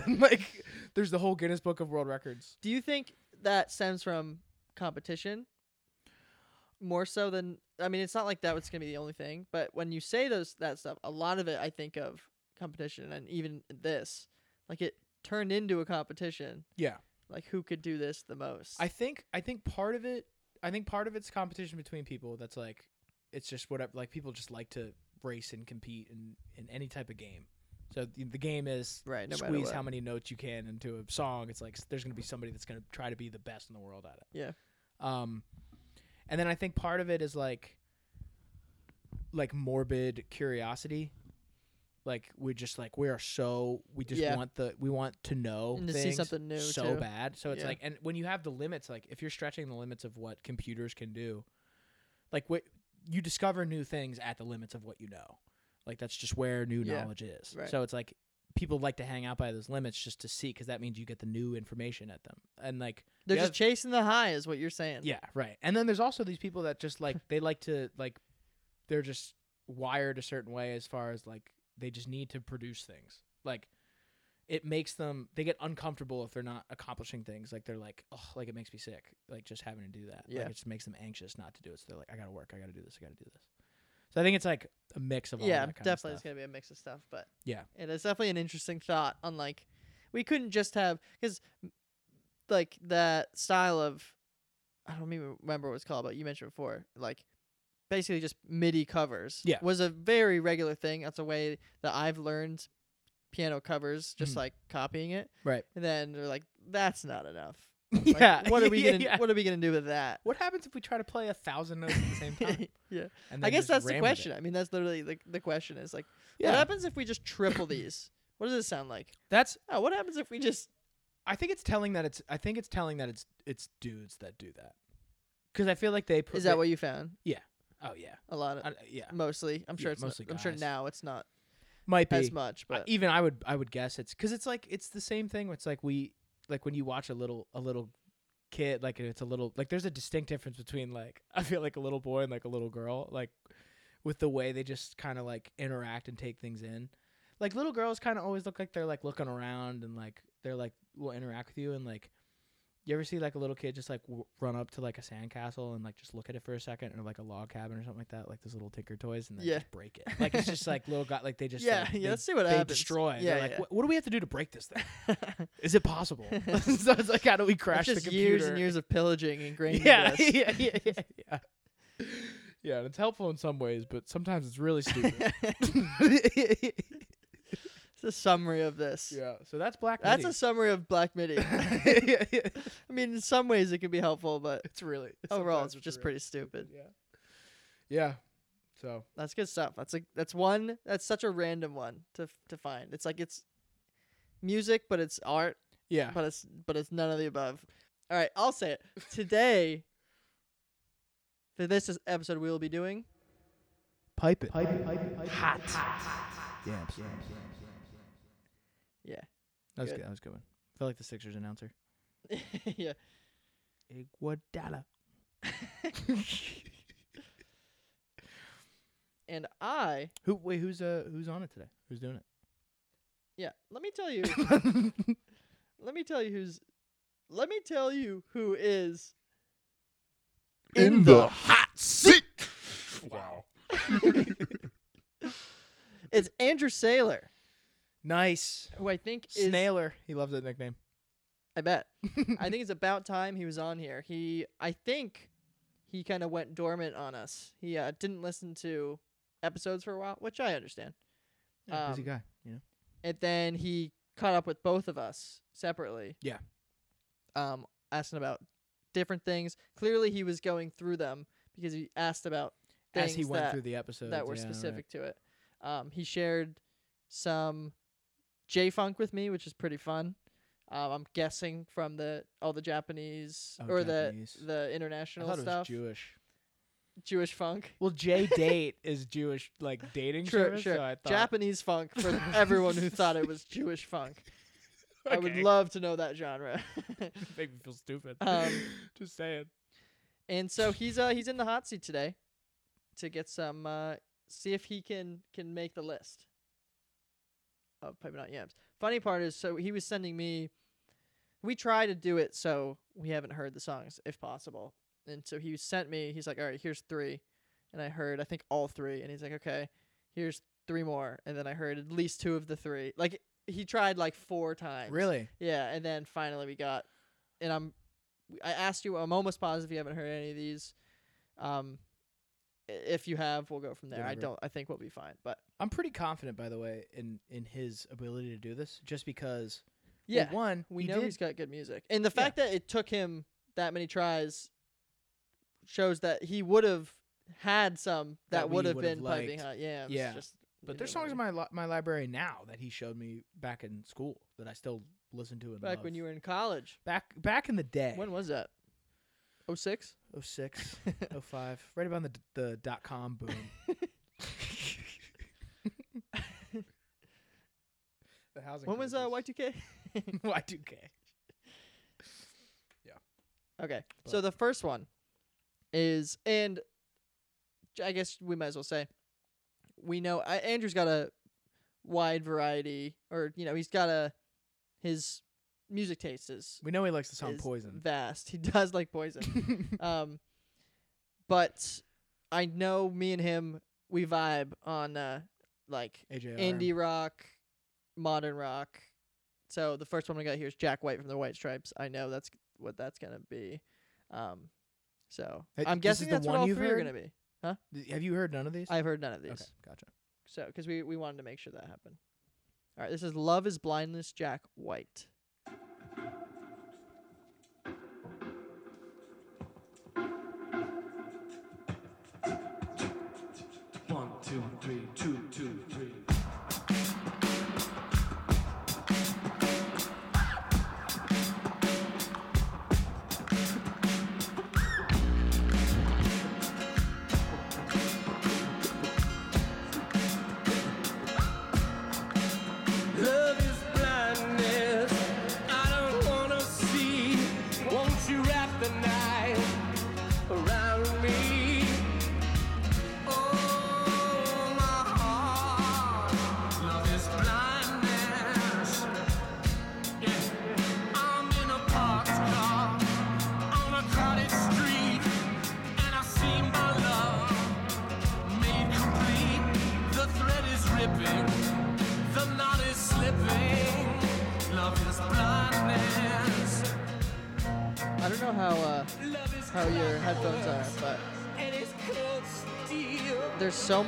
like there's the whole guinness book of world records Do you think that stems from competition? More so than I mean, it's not like that was gonna be the only thing, but when you say those that stuff, a lot of it I think of competition, and even this, like it turned into a competition. yeah Like who could do this the most? I think I think part of it I think part of it's competition between people that's like it's just whatever like people just like to race and compete in in any type of game. So the, the game is Right, no matter squeeze what. how many notes you can into a song. It's like s- there's going to be somebody that's going to try to be the best in the world at it. yeah. Um and then I think part of it is like like morbid curiosity. Like we're just like we are so we just Yeah. want the we want to know And to see things something new, so too. bad. So it's Yeah. like and when you have the limits like if you're stretching the limits of what computers can do, like what you discover new things at the limits of what you know. Like that's just where new Yeah. knowledge is. Right. So it's like people like to hang out by those limits just to see because that means you get the new information at them. And like They're the just chasing the high, is what you're saying. yeah, right. And then there's also these people that just like they like to like they're just wired a certain way as far as like they just need to produce things. Like it makes them they get uncomfortable if they're not accomplishing things. Like they're like, oh, like it makes me sick. Like just having to do that. Yeah. Like it just makes them anxious not to do it. So they're like, I gotta work, I gotta do this, I gotta do this. So I think it's like a mix of all yeah, that kind definitely. It's gonna be a mix of stuff, but Yeah. it is definitely an interesting thought. On like, we couldn't just have because, like that style of, I don't even remember what it's called, but you mentioned before, like, basically just MIDI covers. Yeah. was a very regular thing. That's a way that I've learned piano covers, just Mhm. like copying it. Right. And then they're like, that's not enough. Like, yeah. what are we gonna yeah. What are we gonna do with that? What happens if we try to play a thousand notes at the same time? yeah. And I guess that's the question. I mean, that's literally the the question is like, Yeah. what happens if we just triple these? What does it sound like? That's Oh, what happens if we just I think it's telling that it's. I think it's telling that it's it's dudes that do that. Because I feel like they put. is that they- what you found? Oh yeah. A lot of I, yeah. mostly. I'm sure Yeah, it's not- mostly I'm sure now it's not Might be. as much, I- but even I would. I would guess it's because it's like it's the same thing. It's like we like when you watch a little a little kid like it's a little like there's a distinct difference between like I feel like a little boy and like a little girl like with the way they just kind of like interact and take things in. Like little girls kind of always look like they're like looking around and like they're like will interact with you and like you ever see like a little kid just like w- run up to like a sandcastle and like just look at it for a second or like a log cabin or something like that like those little tinker toys and then Yeah. just break it like it's just like little guy like they just Yeah, like, yeah, they- let's see what they happens. destroy Yeah, They're like yeah. "What- what do we have to do to break this thing is it possible so it's like how do we crash it's just the computer years and years of pillaging ingrained yeah, yeah, yeah, yeah, yeah. Yeah, and it's helpful in some ways, but sometimes it's really stupid. It's a summary of this. yeah, so that's Black Midi. That's a summary of Black MIDI. yeah, yeah. I mean, in some ways it can be helpful, but It's really overall sometimes it's just really pretty stupid. Yeah, yeah. So That's good stuff. That's a that's one that's such a random one to to find. It's like it's music, but it's art, yeah, but it's but it's none of the above. All right, I'll say it. Today, for this is- episode, we will be doing pipe it, pipe it, pipe it, pipe it. hot. Yams. Yeah. That was Good. good. That was a good one. I feel like the Sixers announcer. yeah. Iguodala. And I, Who? Wait, who's uh who's on it today? Who's doing it? yeah, let me tell you, let me tell you who's, let me tell you who is In the hot seat. Wow. it's Andrew Saylor, Nice. who I think is Snailer. He loves that nickname. I bet. I think it's about time he was on here. He, I think, he kind of went dormant on us. He uh, didn't listen to episodes for a while, which I understand. Yeah, busy Um, guy. You know. And then he caught up with both of us separately. Yeah. Um, asking about different things. Clearly, he was going through them because he asked about things As he went that, through the episode. that were specific to it. Um, he shared some J Funk with me, which is pretty fun. Um, I'm guessing from the all the Japanese Oh, or Japanese. the the I international thought it was stuff, Jewish. Jewish funk. Well, JDate is Jewish, like dating Sure, service. sure. So I thought, Japanese funk for everyone who thought it was Jewish funk. I would Okay. love to know that genre. Make me feel stupid. Um, Just saying. and so he's uh he's in the hot seat today to get some uh see if he can can make the list of Piping Hot Yams. Funny part is so he was sending me we try to do it so we haven't heard the songs if possible. And so he sent me he's like, All right, here's three and I heard I think all three and he's like, Okay, here's three more and then I heard at least two of the three. Like he tried like four times. Really? Yeah, and then finally we got, and I'm, I asked you. I'm almost positive you haven't heard any of these. Um, if you have, we'll go from there. I Whatever. don't. I think we'll be fine. But I'm pretty confident, by the way, in in his ability to do this, just because. well, yeah, one, we he know did- he's got good music, and the fact that it took him that many tries shows that he would have had some that, That would have would've been piping liked. hot. Yeah, Yeah. Just, But there's songs in my li- my library now that he showed me back in school that I still listen to and back love. when you were in college. back back in the day. When was that? Oh six. 06, 05, right about the the dot com boom. the housing. When was uh Y two K? Y2K? Yeah. Okay. So the first one is, and I guess we might as well say, we know I, Andrew's got a wide variety, or you know, he's got a his music taste is, We know he likes the song is Poison. vast. He does like poison. um, but I know me and him we vibe on uh like AJR. indie rock, modern rock. So the first one we got here is Jack White from the White Stripes. I know that's what that's gonna be. Um, so I'm this is guessing the that's what one all you've three are heard? gonna be. D- Have you heard none of these? I've heard none of these. Okay, gotcha. So because we we wanted to make sure that happened. All right, this is Love Is Blindness, Jack White.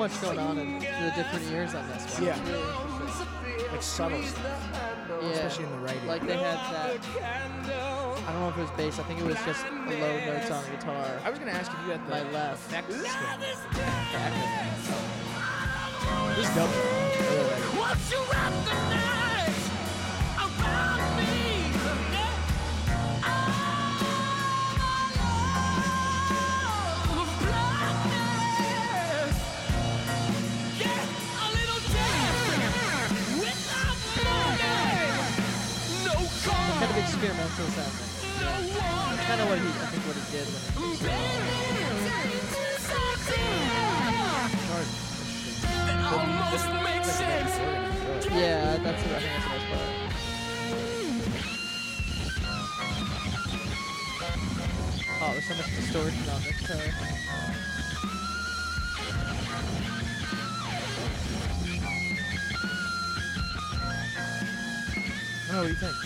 Much going on in the different ears on this one. It's Yeah. really interesting. Like subtle stuff, Yeah. especially in the writing. Like they had that. I don't know if it was bass. I think it was just low notes on the guitar. I was gonna ask if you had the My left. effects skill. This is dope. I really like it. Won't you kind of what he, I think, what he did when he makes sense. Yeah, that's the, I think that's the best part. Oh, there's so much distortion on this guitar. Oh, what do you think?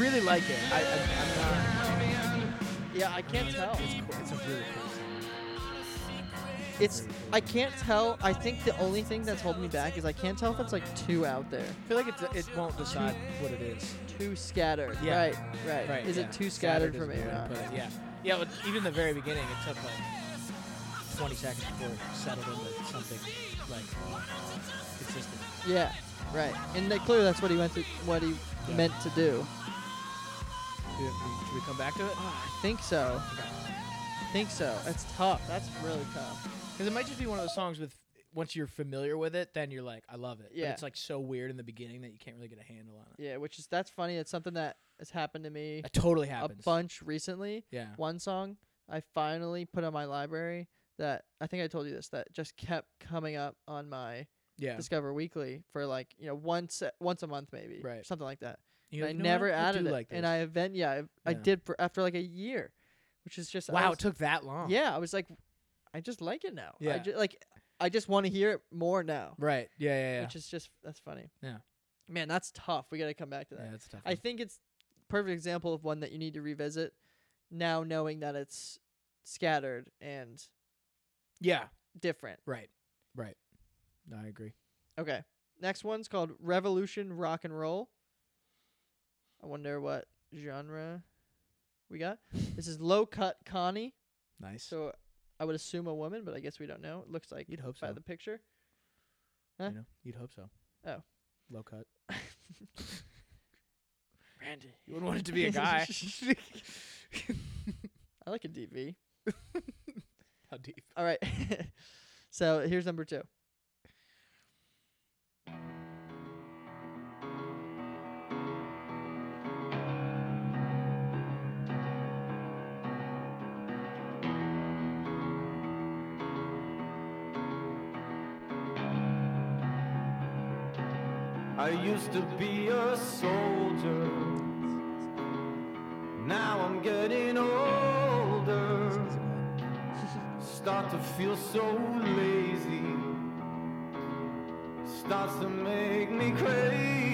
I really like it. I, I'm not. Yeah, I can't tell. It's, cool. it's a really cool song. It's I can't tell. I think the only thing that's holding me back is I can't tell if it's like too out there, I feel like it's, it won't decide what it is. too scattered. Yeah. Right, right. Right. Is yeah. it too scattered for me or not? it, Yeah. Yeah. Well, even the very beginning, it took like 20 seconds before it settled into something like consistent. Yeah, right. And clearly that's what he went to, what he Yeah. meant to do. Should um, we, should we come back to it? Ah, I think so. I think so. That's tough. That's really tough. Because it might just be one of those songs with once you're familiar with it, then you're like, I love it. Yeah. But it's like so weird in the beginning that you can't really get a handle on it. Yeah, which is that's funny. It's something that has happened to me That totally happens. a bunch recently. Yeah. One song I finally put on my library that I think I told you this that just kept coming up on my Yeah. Discover Weekly for like you know once once a month maybe, Right. Something like that. You I never what? I added it, like and. I event yeah I, I did for after like a year, which is just I Wow, was- it took that long. yeah I was like I just like it now. I Yeah. ju- like I just want to hear it more now, Right. Yeah. Yeah. Yeah. which is just that's funny. Yeah. man, that's tough. We got to come back to that. yeah, that's tough. I one. think it's perfect example of one that you need to revisit now knowing that it's scattered and yeah. different. Right. Right. No, I agree. Okay. Next one's called Revolution Rock and Roll. I wonder what genre we got. this is Low Cut Connie. Nice. So I would assume a woman, but I guess we don't know. It looks like You'd hope by so. the picture. You know, you'd hope so. Oh. Low cut. Randy. You wouldn't want it to be a guy. I like a DV. How deep? All right. so here's number two. I used to be a soldier. Now I'm getting older. Start to feel so lazy. Starts to make me crazy.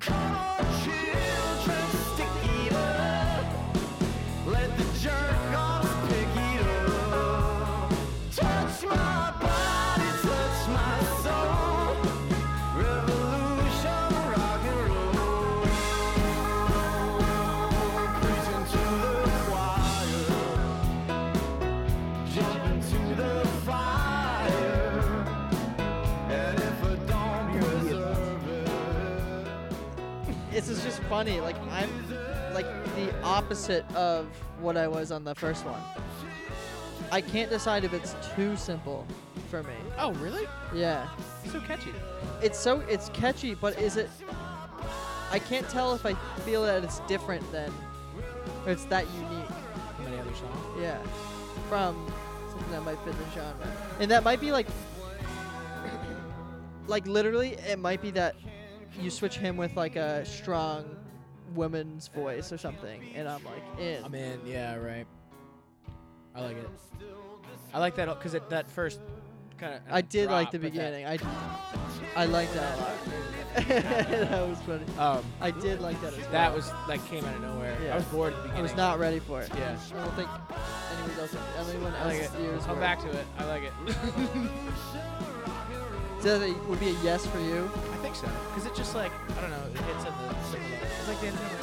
Yeah. Funny. Like I'm like the opposite of what I was on the first one. I can't decide if it's too simple for me. Oh, really? Yeah. So catchy. It's so it's catchy, but is it I can't tell if I feel that it's different than or it's that unique. How many other songs? Yeah. From something that might fit the genre. And that might be like like literally it might be that you switch him with like a strong woman's voice or something and I'm like in. I'm in. Yeah, right. I like it. I like that because that first kind of. I did like the beginning. I I like that a lot. that was funny. um, I did like that as well. that was like came out of nowhere. Yeah. I was bored at the beginning. I was not ready for it. Yeah. I don't think anyone else anyone I like it. were. back to it. I like it. So that would be a yes for you. I think so. Because it just like, I don't know, it hits at the. It's like the end of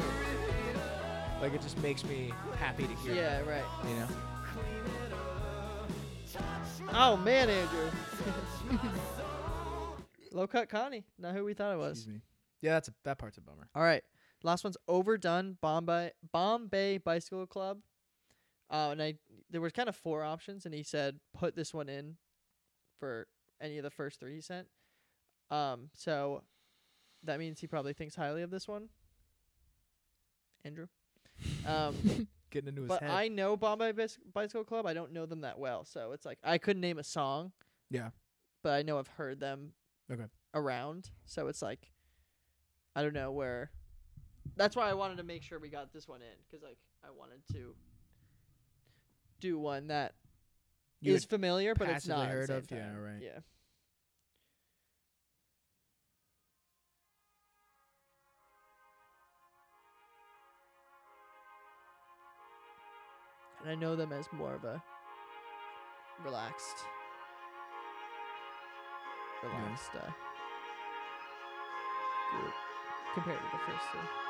the. Like it just makes me happy to hear Yeah, that, right. you know? Oh man, Andrew. Low cut Connie, not who we thought it was. Excuse me. Yeah, that's a, that part's a bummer. All right, last one's overdone. Bombay Bombay Bicycle Club. Uh, and I there was kind of four options, and he said put this one in for any of the first three he sent. Um, so that means he probably thinks highly of this one. Andrew. Um, Getting into his but head. I know Bombay Bis- Bicycle Club. I don't know them that well, so it's like I couldn't name a song. Yeah. But I know I've heard them. Okay. Around, so it's like, I don't know where. That's why I wanted to make sure we got this one in, because like I wanted to do one that is You familiar, but it's passively not. at the heard same of? Yeah, time. right. Yeah. And I know them as more of a relaxed, relaxed uh, group compared to the first two.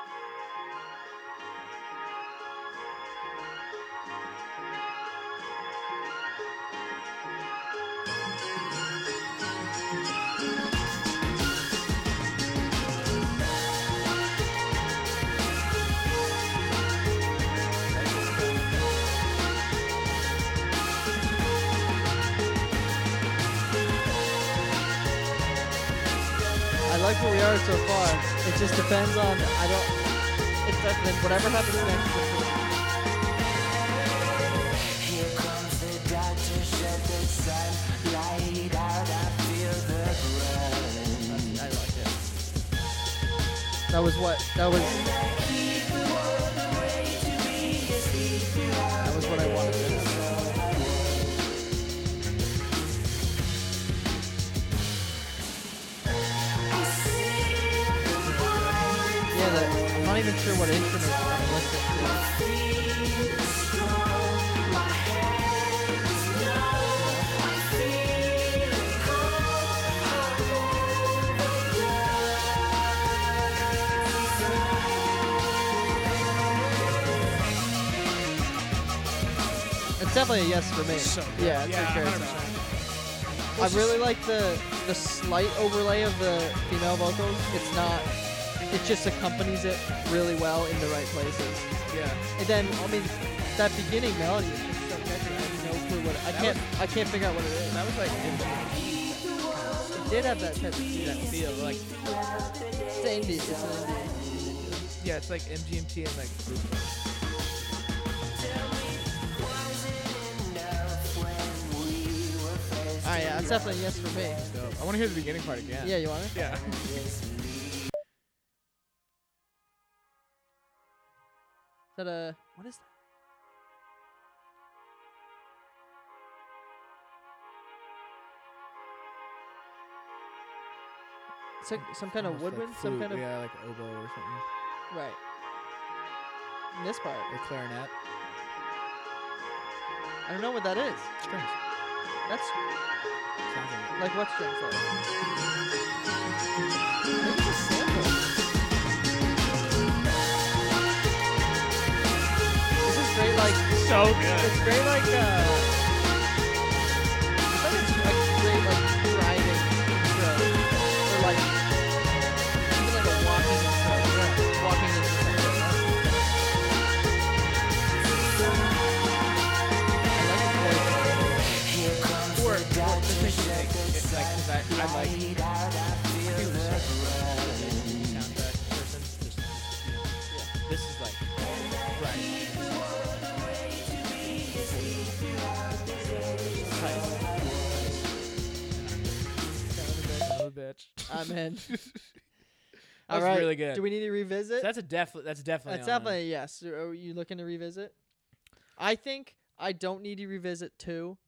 Like where we are so far. It just depends on I don't. It's definitely whatever happens next. Here comes the doctor, shed the sunlight out. I feel the brunt. I like it. That was what? That was. That was what I wanted even sure what instrument I'm listening to. It's definitely a yes for me. So good. yeah, it's Yeah, a song. I really like the the slight overlay of the female vocals. It's not. It just accompanies it really well in the right places. Yeah. And then I mean, that beginning melody is just so catchy. I have no clue what I That can't. I can't figure out what it is. That was like It did have that type of that feel. Like, indie. It's an yeah, it's like MGMT and like. All right, yeah, that's definitely yes for me. I want to hear the beginning part again. Yeah, you want it? Yeah. It's like some kind of Almost like woodwind, some kind of yeah, like oboe or something, right. And this part, or clarinet. I don't know what that is. Strings. That's Sounds like it. like what strings though? Maybe it's a sample. This is great, like So good. It's very like uh really good. Do we need to revisit? So that's a def. That's definitely. That's definitely a yes. Are you looking to revisit? I think I don't need to revisit two,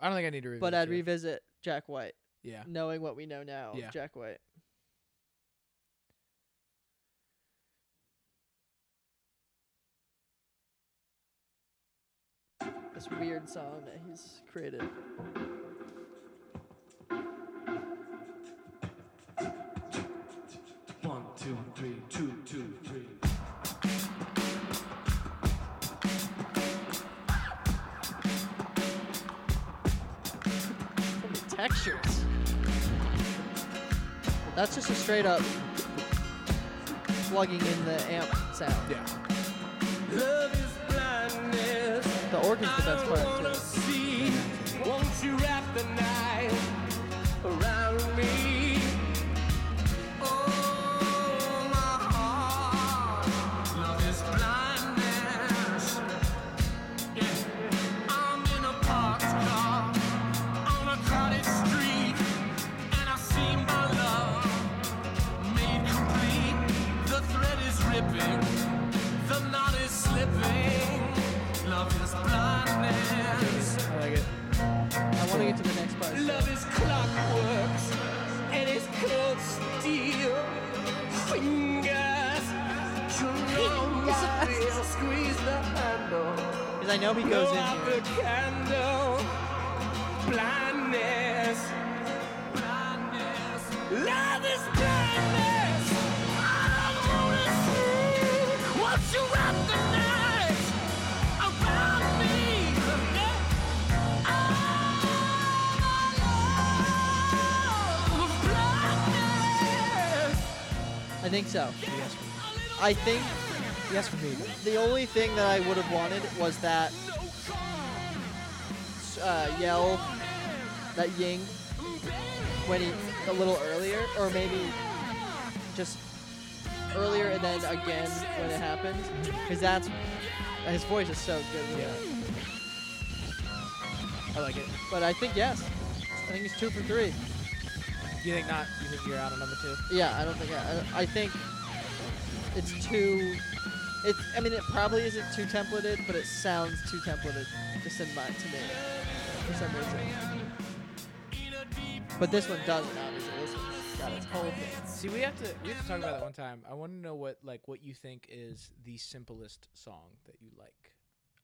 I don't think I need to revisit. but I'd it. revisit Jack White, Yeah. knowing what we know now Yeah. of Jack White. This weird song that he's created. Textures. That's just a straight up plugging in the amp sound. Yeah. Love is blindness. The organ's the best part wanna too. Love is clockworks and it's cold steel. Fingers surround my feel, squeeze the handle. Because I know he goes Blow in out here. the candle. Blindness. Blindness. Love is blindness. I don't wanna see. Once you I think so. Yes, I think Yes, for me. the only thing that I would have wanted was that uh, yell, that ying, when he a little earlier, or maybe just earlier and then again when it happens, because that's his voice is so good. that. I like it. But I think yes. I think he's two for three. You think not? You think you're out on number two? Yeah, I don't think I, I think it's too. It's. I mean, it probably isn't too templated, but it sounds too templated, just in my to me, for some reason. But this one doesn't. Obviously, this one's got its whole thing. See, we have to we have to talk about that one time. I want to know what like what you think is the simplest song that you like.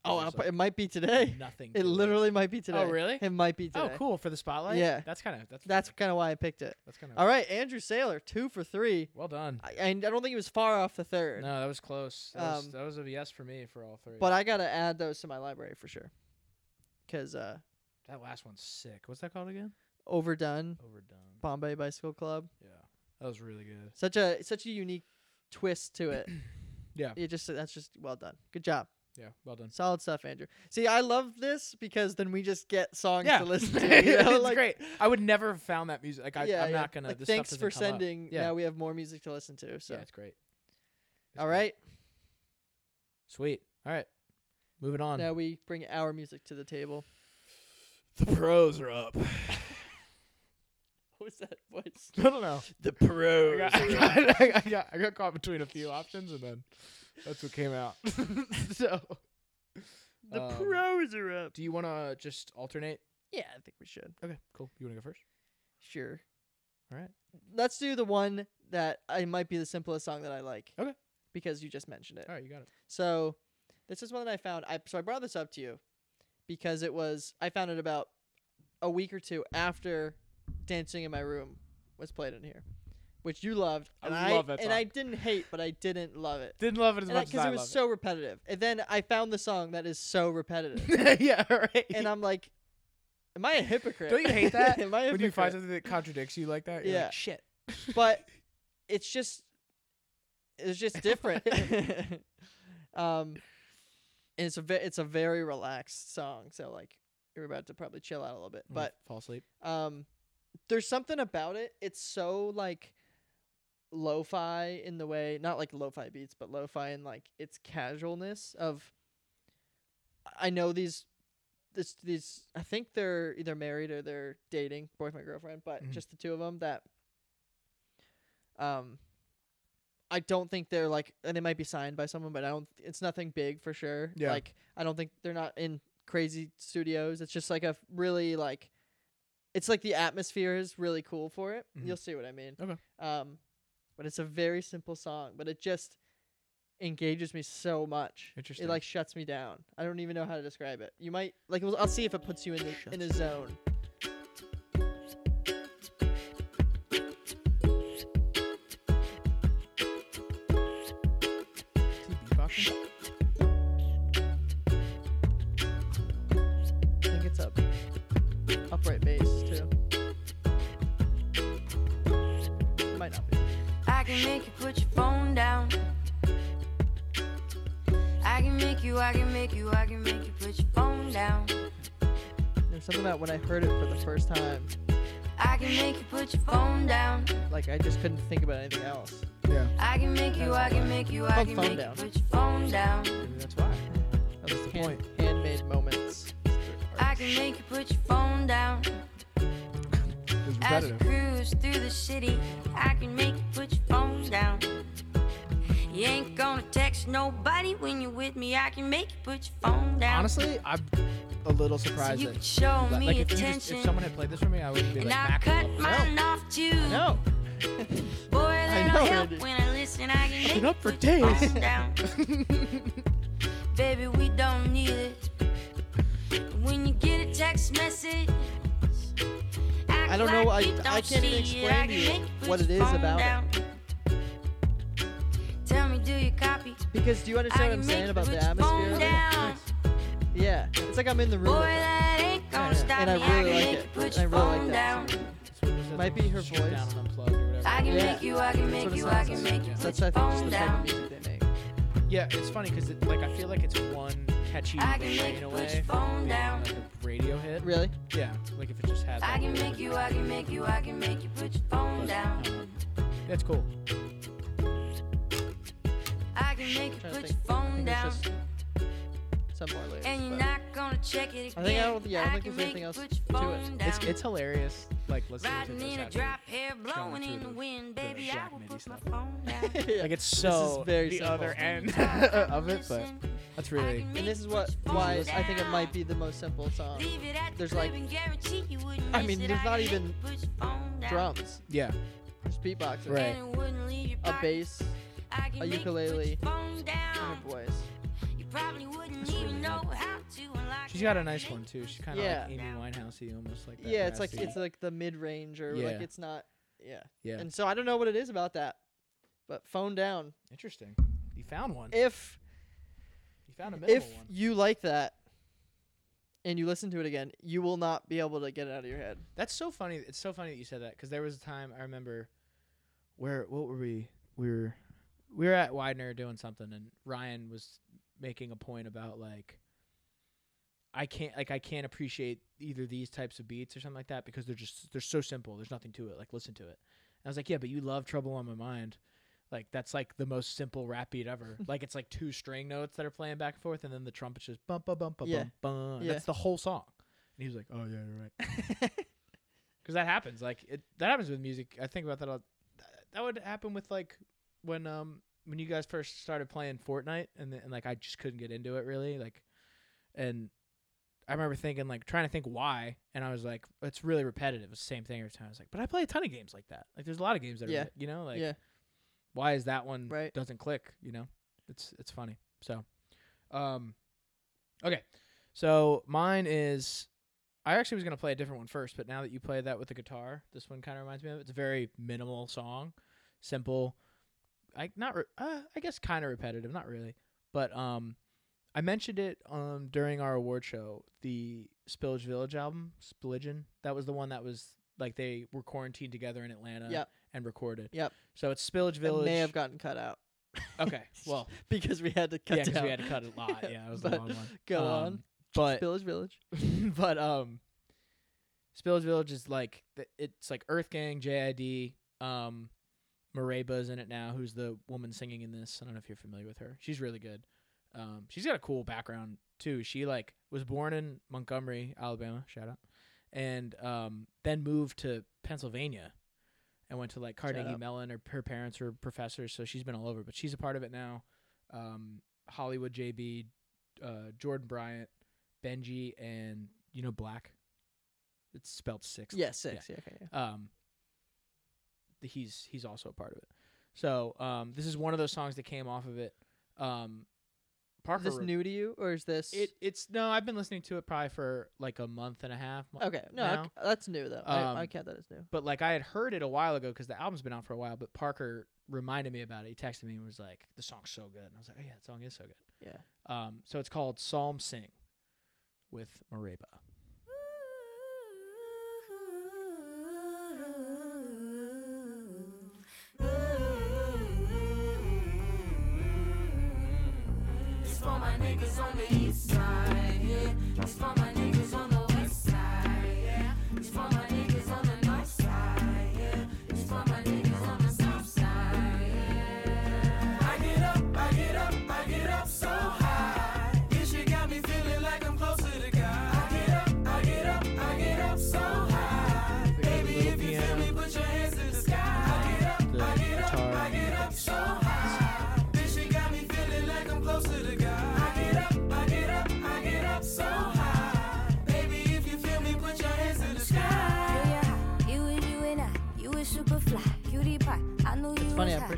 Oh, I'll, it might be today. nothing. It literally might be today. Oh, really? It might be today. Oh, cool for the spotlight. Yeah. that's kind of that's That's kind of why I picked it. that's kind of All right, Andrew Saylor, two for three. well done. I, and I don't think he was far off the third. No, that was close. That, was, Um, that was a yes for me for all three. But I gotta add those to my library for sure. Cause uh, that last one's sick. What's that called again? overdone, Overdone. Bombay Bicycle Club. Yeah, that was really good. Such a such a unique twist to it. Yeah, It just that's just well done. Good job. Yeah, well done. Solid stuff, Andrew. See, I love this because then we just get songs Yeah, to listen to. You know? it's like, great. I would never have found that music. Like I, yeah, I'm yeah. not gonna. Like, this thanks for sending. Yeah, Now we have more music to listen to. So, yeah, it's great. It's all great. right. Sweet. All right, moving on. Now we bring our music to the table. The pros are up. What was that voice? I don't know. The I pros. got, I, got, I, got, I got caught between a few options, and then that's what came out. so, The um, pros are up. do you want to just alternate? Yeah, I think we should. Okay, cool. You want to go first? Sure. All right. Let's do the one that I might be the simplest song that I like. Okay. Because you just mentioned it. All right, you got it. So this is one that I found. I so I brought this up to you because it was I found it about a week or two after Dancing in My Room was played in here, which you loved. I and love that And. I didn't hate, but I didn't love it. Didn't love it as And much as because it was so repetitive. And then I found the song that is so repetitive. yeah, right. and I'm like, am I a hypocrite? Don't you hate that am I a hypocrite? when you find something that contradicts you like that? You're Yeah. like, shit. but it's just it's just different. um, and it's a ve- it's a very relaxed song, so like you're about to probably chill out a little bit. But fall asleep. um, there's something about it. It's so like lo-fi in the way, not like lo-fi beats, but lo-fi in like its casualness of. I know these. This, these I think they're either married or they're dating boyfriend girlfriend, but Mhm. just the two of them that um I don't think they're like and they might be signed by someone, but I don't it's nothing big for sure. Yeah. Like I don't think they're not in crazy studios. It's just like a really like it's like the atmosphere is really cool for it. Mhm. You'll see what I mean. Okay. Um but it's a very simple song, but it just engages me so much. Interesting. It like shuts me down. I don't even know how to describe it. You might like I'll see if it puts you in the, in a zone. About when I heard it for the first time, I can make you put your phone down. like I just couldn't think about anything else. Yeah. I can make you, I can make you, I can phone make down. you put your phone down. Maybe that's why. That was the hand, point. Handmade moments. I can make you put your phone down. It was As you cruise through the city, I can make you put your phone down. You ain't gonna text nobody when you're with me. I can make you put your phone down. Honestly, I'm a little so you that could show like, me like if, you just, if someone had played this for me, I would be and like, I Mac cut will mine off too. No. Boy, that'll know, help Randy. when I listen. I can make been up for days. down. Baby, we don't need it. When you get a text message, I don't know, I- don't I can't even see it. explain to you what it is phone about it. down. Tell me, do you copy? Because do you understand what I'm make saying you about put the your atmosphere? Phone of it? down. Yeah, it's like I'm in the room. Boy, with it. that ain't gonna Yeah, stop and I me. really I like can make it. you put I your really like phone that. down. Might be her voice. Down and unplugged or whatever. I can Yeah. make you, I can make you, I can make you Yeah. put That's I think just phone the type of down. music they make. Yeah, it's funny because it, like I feel like it's one catchy I can refrain make you put your phone being down. like a radio hit. Really? Yeah, like if it just had. I that can make you, I can make you, I can make you put your phone down. That's cool. I can make you put your phone think down. There's just some more lyrics. And you're not gonna check it again. I think I don't- yeah, I don't think can there's make anything else put to it. phone It's it's hilarious. Like listening to Riding this. in a drop hair blowing in the the- wind, baby. I Jack will put my phone down. Like it's This is so very the simple. other end of it, but that's really and this is what why I think it might be the most simple song. Leave it at There's, crib like- and guarantee you wouldn't I mean, there's not even you put your phone down. Drums, yeah. there's beatboxing, Right. And it wouldn't leave your a bass, a make you put ukulele, your phone and a voice. You probably wouldn't even know how to unlock She's it. got a nice one too. She's kind of Yeah. like Amy Winehousey, almost like that. Yeah, it's like raspy- it's like the mid range or Yeah. like it's not. Yeah. yeah. And so I don't know what it is about that, but phone down. Interesting. You found one. If You found a minimal if one. you like that, and you listen to it again, you will not be able to get it out of your head. That's so funny. It's so funny that you said that because there was a time I remember where what were we? We were we were at Widener doing something, and Ryan was making a point about like I can't like I can't appreciate either these types of beats or something like that because they're just they're so simple. There's nothing to it. Like listen to it. And I was like, yeah, but you love Trouble on My Mind. Like that's like the most simple rap beat ever. like it's like two string notes that are playing back and forth, and then the trumpet's just bum bum bum bum Yeah. Yeah. That's the whole song. And he was like, oh yeah, you're right. because that happens. Like it, that happens with music. I think about that. All, that- that would happen with like when um when you guys first started playing Fortnite, and then, and like I just couldn't get into it really. Like, and I remember thinking like trying to think why, and I was like, it's really repetitive. It's the same thing every time. I was like, but I play a ton of games like that. Like there's a lot of games that Yeah. are you know like yeah. why is that one Right. doesn't click you know it's it's funny so um okay so mine is i actually was going to play a different one first but now that you played that with the guitar this one kind of reminds me of it. it's a very minimal song simple i not re- uh, i guess kind of repetitive not really but um i mentioned it um during our award show the spillage village album spilligion that was the one that was like they were quarantined together in atlanta Yep. and recorded Yep. so it's spillage It village may have gotten cut out okay well because we had to cut yeah, 'cause down. we had to cut a lot. Yeah, it was a But long one. Go Um, on. But Village Village. but um, Spillage Village is like th- it's like Earth Gang, JID, um, Mereba's in it now, who's the woman singing in this. I don't know if you're familiar with her. She's really good. Um, she's got a cool background too. She like was born in Montgomery, Alabama. Shout out, and um, then moved to Pennsylvania. And went to like Carnegie. Mellon, or her parents were professors, so she's been all over. But she's a part of it now. Um, Hollywood JB, uh, Jordan Bryant, Benji, and you know Black. It's spelled six. Yeah, six. Yeah. okay. Yeah. Um, he's he's also a part of it. So um, this is one of those songs that came off of it. Um, Parker. Is this new to you, or is this? It it's no. I've been listening to it probably for like a month and a half. mo- okay. No, now. c- that's new though. I, I Um, count that as new. But like I had heard it a while ago because the album's been out for a while. But Parker reminded me about it. He texted me and was like, "The song's so good." And I was like, "Oh yeah, the song is so good." Yeah. Um, so it's called Psalm Sing with Mereba. For my niggas on the east side. Yeah, it's for my niggas on the west side. Yeah, it's for my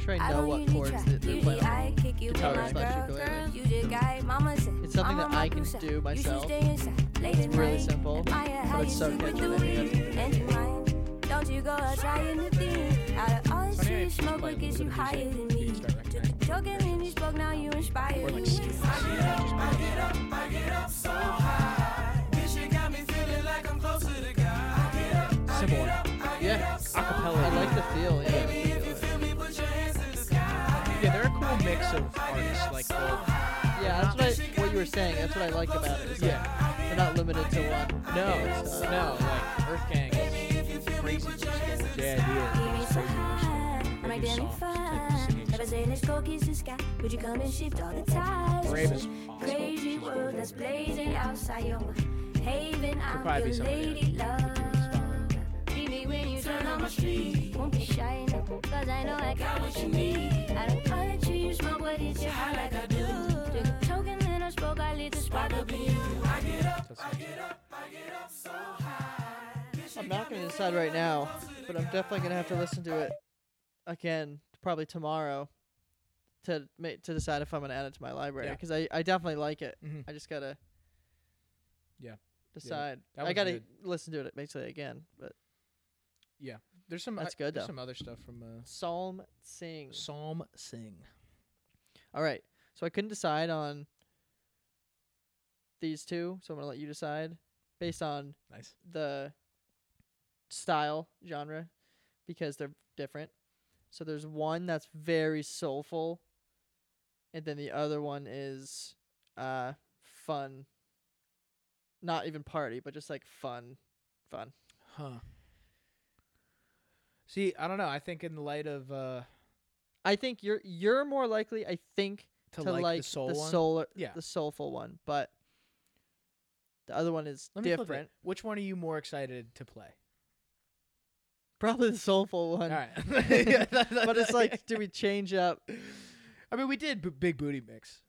sure I know don't what usually chords try. that they're playing on I kick you with guitar my slash girl, ukulele. girl. You the guy, mama said. It's something I'm that I can cruise do myself. should stay inside, late at really simple, Admire how but it's so sleep with catchy the that I think wind and your mind. Don't you go out trying the thing. Out of all the Funny, I shit just smoke, played what a gets you little bit higher than me? Took a recognizing joke and then you spoke, now you inspired Or like me. I get up, I get up, I get up so high. This shit got me feeling like I'm closer to God. I get up, I Simple get up, I get Yeah, up so Acapella. I like the feel. Mix of artists. Like they'll Yeah, that's what I, what you were saying. That's what I like about it Yeah. that they're not limited to one. no, It's, uh, no, like Earth Gang is crazy. Yeah, Give he is. Crazy. I'm like damn soft type of fine. singing. Never saying this coke is the sky. Would you come and shift all the tides? Brave Crazy She's world that's blazing outside your mind. Haven, I'm your lady else. love. Treat me when you turn on my street. Won't be shy no, cause I know I got what you need. I don't call it you, you smoke, but it's your high like I do. Took a token, then I spoke, I lit the spark up in you. I'm not gonna decide right now, but I'm definitely gonna have to listen to it again, probably tomorrow, to make to decide if I'm gonna add it to my library Yeah. because I, I definitely like it. Mhm. I just gotta Yeah. decide. that I one's gotta listen to it basically again. But Yeah. There's some. That's I- good, There's though. some other stuff from uh, Psalm sing. Psalm Sing. All right, so I couldn't decide on these two, so I'm gonna let you decide based on Nice. the style genre because they're different. So there's one that's very soulful and then the other one is uh fun. Not even party, but just like fun fun. Huh. See, I don't know. I think in the light of uh, I think you're you're more likely I think to, to, like, like, the soul the one. solar Yeah. the soulful one, but the other one is Let me flip it. different. Which one are you more excited to play? Probably the soulful one. All right. but it's like do we change up? I mean, we did b- big booty mix.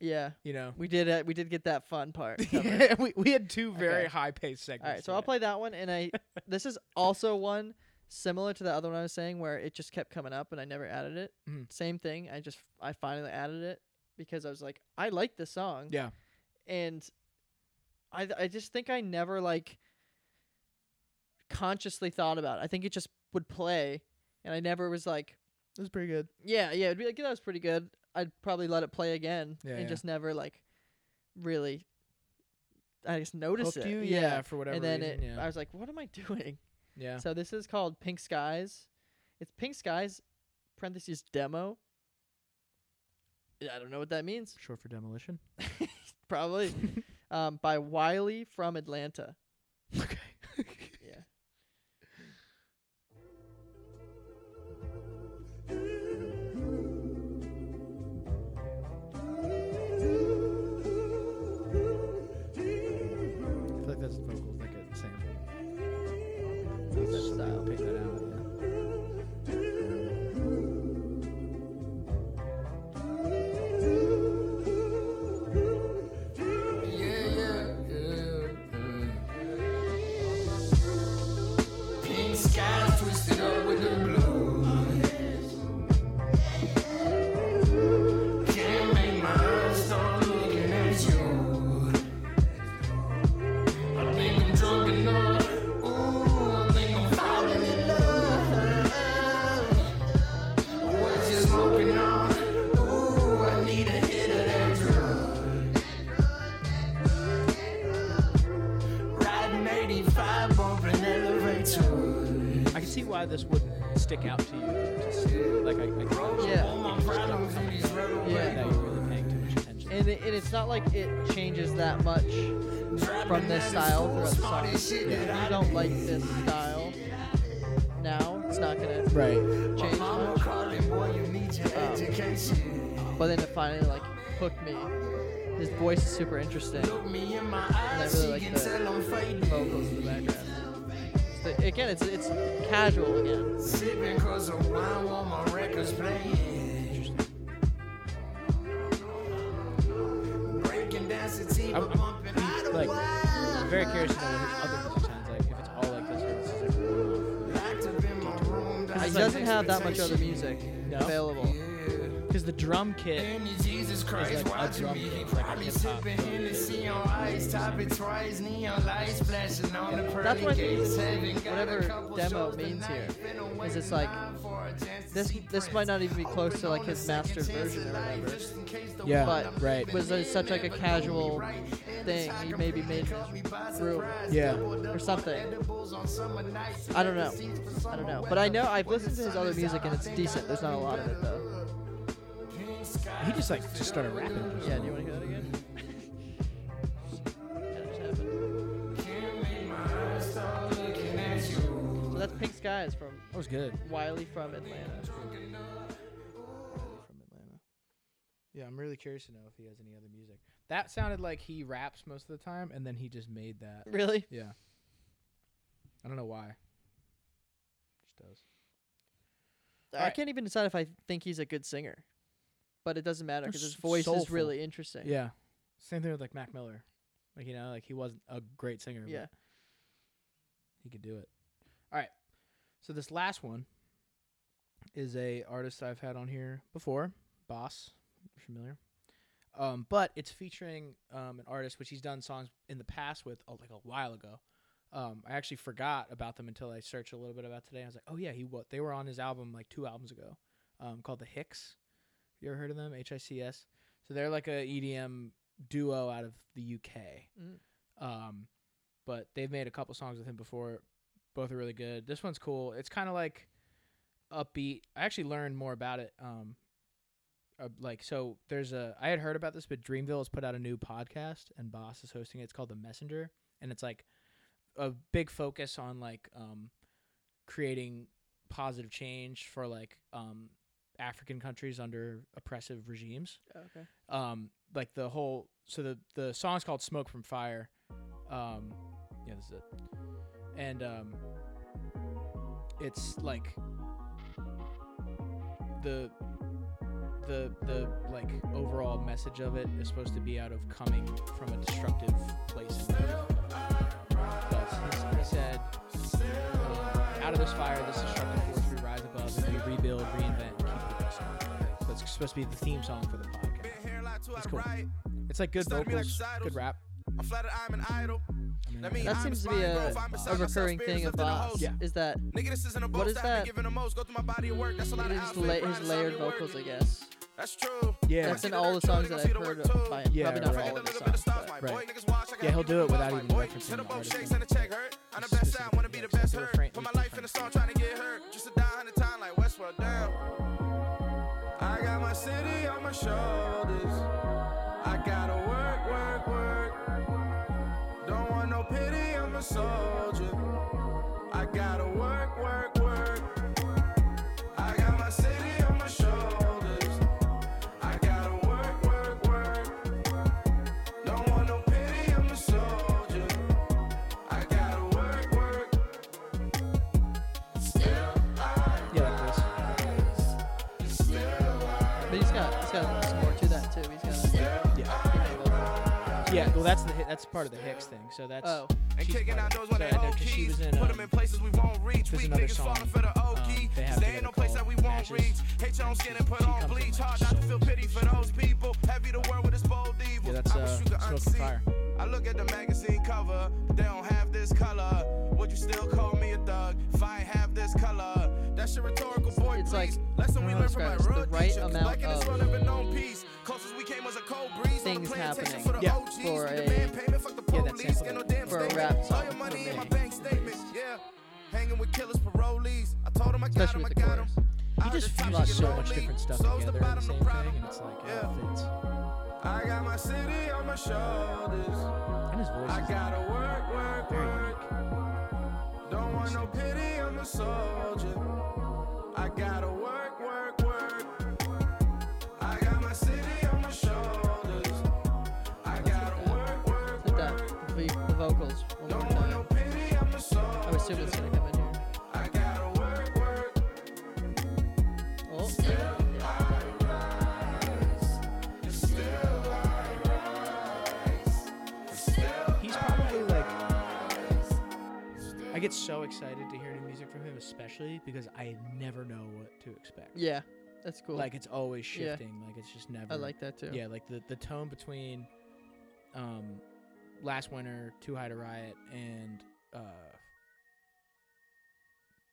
Yeah. You know. We did uh, we did get that fun part. yeah, we, we had two very Okay. high paced segments. All right, so I'll play that one, and I this is also one similar to the other one I was saying where it just kept coming up and I never added it. Mhm. Same thing. I just I finally added it because I was like I like this song. Yeah. And I th- I just think I never like consciously thought about it. I think it just would play, and I never was like, It was pretty good. yeah, yeah, it'd be like yeah, that was pretty good. I'd probably let it play again Yeah, and yeah. just never like really. I just noticed Hooked it. you? yeah. Yeah, for whatever And then reason, it. I was like, what am I doing? Yeah. So this is called Pink Skies. It's Pink Skies, parentheses demo. Yeah, I don't know what that means. Short for demolition. Probably. um, by Wiley from Atlanta. This wouldn't stick out to you. To see, like I, I can Yeah. All my problems in these red Yeah. that you're really paying too much attention. and, it, and it's not like it changes that much from this style throughout the song. If you don't like this style now, it's not gonna Right. change much. Um, but then it finally like hooked me. His voice is super interesting, and I really like the vocals in the background. It's the- again, it's it's casual again. I'm, I'm like I'm very curious to know what his other music sounds like. If it's all like this, or this is like He doesn't have that much other music No? available. Because the drum kit Jesus is like a drum kit, like a hip hop drum kit. That's what whatever demo means here is it's like this this might not even be close to like his master version or whatever. Yeah, But right. was it such like a casual thing he maybe made through. Yeah, or something. I don't know. I don't know. But I know I've listened to his other music and it's decent. There's not a lot of it though. He just like just started rapping. Just Yeah, do you want to hear that again? Yeah, that just happened. So that's Pink Skies from That was good. Wiley from Atlanta. From Atlanta. Yeah, I'm really curious to know if he has any other music. That sounded like he raps most of the time, and then he just made that. Really? Yeah. I don't know why. Just does. I Alright. can't even decide if I think he's a good singer. But it doesn't matter because his voice is soulful. really interesting. Yeah. Same thing with like Mac Miller. Like you know, like he wasn't a great singer. but Yeah. he could do it. All right. So this last one is a artist I've had on here before, Bas, you're familiar. Um, but it's featuring um, an artist which he's done songs in the past with oh, like a while ago. Um, I actually forgot about them until I searched a little bit about today. I was like, oh yeah, he what they were on his album like two albums ago, um, called the Hics. You ever heard of them? H I C S. So they're like a EDM duo out of the UK. Mm. Um, but they've made a couple songs with him before. Both are really good. This one's cool. It's kind of like upbeat. I actually learned more about it. Um, uh, like so, there's a I had heard about this, but Dreamville has put out a new podcast, and Bas is hosting it. It's called The Messenger, and it's like a big focus on like um, creating positive change for like um, African countries under oppressive regimes. Okay. um like the whole so the the song's called smoke from fire. Um yeah this is it. And um it's like the the the like overall message of it is supposed to be out of coming from a destructive place. But he, said out of this fire this destructive force we rise above and we rebuild reinvent supposed to be the theme song for the podcast it's cool. It's like good vocals, good rap. I'm flattered I'm an idol. I mean, That I'm seems to be a, a recurring thing of lifting Bas. Yeah. Is that Nigga, this isn't a What boast. is I've been that? giving most. Go my body work. That's a lot of is la- his layered vocals, I guess. That's true. yeah, That's in all the songs that I've heard of by him. Yeah, Probably not right. all of the songs, but Right. Yeah, he'll do it without even referencing the artist name. I'm the It's best specific out, wanna be the best hurt. refrain- Put my life in the song, trying to get hurt. Just to die a hundred times like Westworld. Damn. City on my shoulders. I gotta work, work, work. Don't want no pity, I'm a soldier. I gotta work, work, work. That's the that's part of the Hics thing. So that's Oh, And kicking part out of those it. when So they I know old 'cause she keys. was in. Put um, them in places we won't reach. there's Weak another niggas song, falling for the um, OG. they have Stay in no place that we won't reach. Hate your own skin and put She on comes in, bleach. Hard not to feel pity for those people. Heavy the world with its bold evil. yeah, that's I wish uh, you could unsee. fire. I look at the magazine cover, but they don't have this color. Would you still call me a thug if I ain't have this color? That's your rhetorical boy, It's like- Lesson we uh, learned from my to real the right teacher. amount Black in this of world never known peace. Closest we came was a cold breeze. on the things plantation happening for the Yeah. OGs. for a- demand payment, fuck the Yeah, that's police. Get no damn For a rap All song your money in my bank statement. Yeah. Hanging with killers, parolees. I told him I got him, I got him. just fuses so much different stuff together in the same thing, and it's like, oh, it fits. I got my city on my shoulders. And his voice I gotta work, work, work. Don't want no pity, I'm a soldier. I gotta work, so excited to hear new music from him, especially because I never know what to expect. yeah, that's cool. Like it's always Yeah. shifting. Like it's just never. I like that too. Yeah, like the the tone between, um, last winter, Too High to Riot, and uh,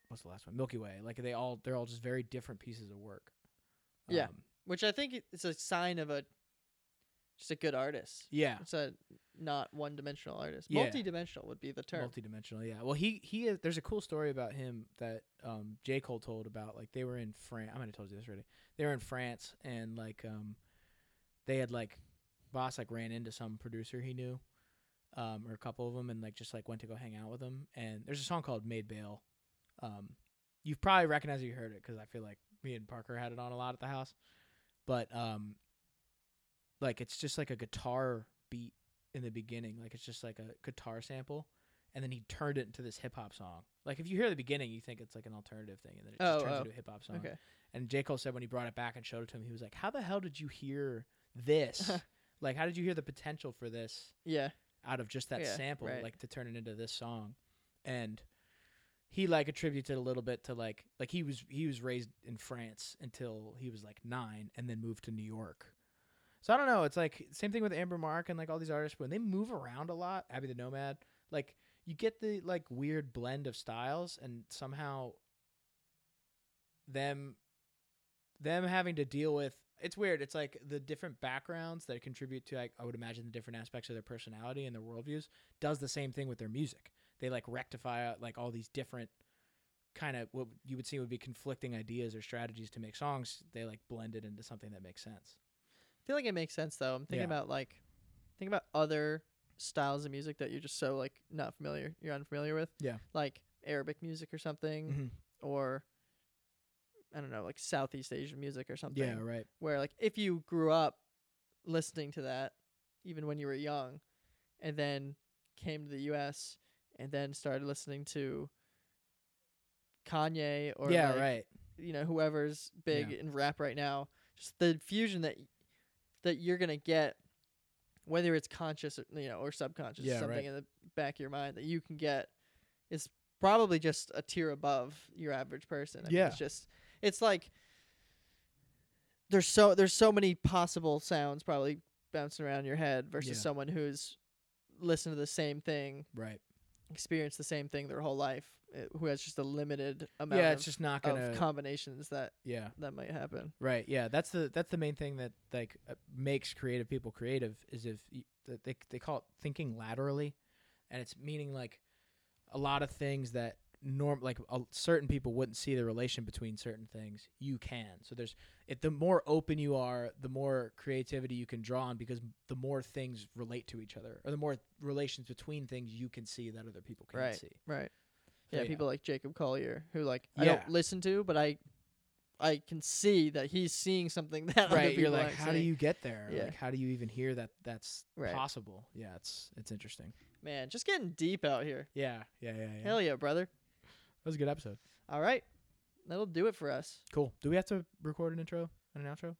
what's the last one? Milky Way. Like they all they're all just very different pieces of work. Yeah. Um, Which I think it's a sign of a just a good artist. yeah. It's a not one-dimensional artist. Yeah. Multi-dimensional would be the term. Multidimensional, yeah. Well, he he is. There's a cool story about him that um J Cole told about. Like they were in France. I might have told you this already. They were in France and like um they had like Bas like ran into some producer he knew, um or a couple of them and like just like went to go hang out with him. And there's a song called Made Bail. Um, you've probably recognized it, you heard it because I feel like me and Parker had it on a lot at the house. But um, like it's just like a guitar beat in the beginning. Like it's just like a guitar sample, and then he turned it into this hip hop song. Like if you hear the beginning, you think it's like an alternative thing, and then it just Oh, turns oh. into a hip hop song. Okay. And J Cole said when he brought it back and showed it to him, he was like, "How the hell did you hear this? like, how did you hear the potential for this Yeah. out of just that Yeah, sample, right. like to turn it into this song?" And he like attributed a little bit to like like he was he was raised in France until he was like nine, and then moved to New York. So I don't know. It's like same thing with Amber Mark and like all these artists when they move around a lot. Abby the Nomad, like you get the like weird blend of styles, and somehow them them having to deal with it's weird. It's like the different backgrounds that contribute to like I would imagine the different aspects of their personality and their worldviews does the same thing with their music. They like rectify like all these different kind of what you would see would be conflicting ideas or strategies to make songs. They like blend it into something that makes sense. I feel like it makes sense though. I'm thinking Yeah. about like think about other styles of music that you're just so like not familiar, you're unfamiliar with. Yeah. Like Arabic music or something, Mhm. or I don't know, like Southeast Asian music or something. Yeah, right. Where like if you grew up listening to that, even when you were young, and then came to the U.S. and then started listening to Kanye or yeah, like, right. you know whoever's big Yeah. in rap right now just the fusion that that you're gonna get whether it's conscious or you know or subconscious Yeah, something right. in the back of your mind that you can get is probably just a tier above your average person I mean, Yeah. it's just it's like there's so there's so many possible sounds probably bouncing around your head versus Yeah. someone who's listened to the same thing Right. Experienced the same thing their whole life uh, who has just a limited amount Yeah, of, it's just not gonna. combinations that yeah. that might happen. Right. Yeah. That's the that's the main thing that like uh, makes creative people creative is if y that they they call it thinking laterally, and it's meaning like a lot of things that norm like uh, certain people wouldn't see the relation between certain things. You can. So there's if the more open you are, the more creativity you can draw on because the more things relate to each other, or the more relations between things you can see that other people can't Right. see. Right. So, Yeah, people like Jacob Collier who like I Yeah. don't listen to, but I I can see that he's seeing something that right you're like how do you get there Yeah. like how do you even hear that that's Right. possible yeah it's it's interesting Man, just getting deep out here. yeah yeah yeah yeah Hell yeah, brother. That was a good episode All right. That'll do it for us. cool do we have to record an intro and an outro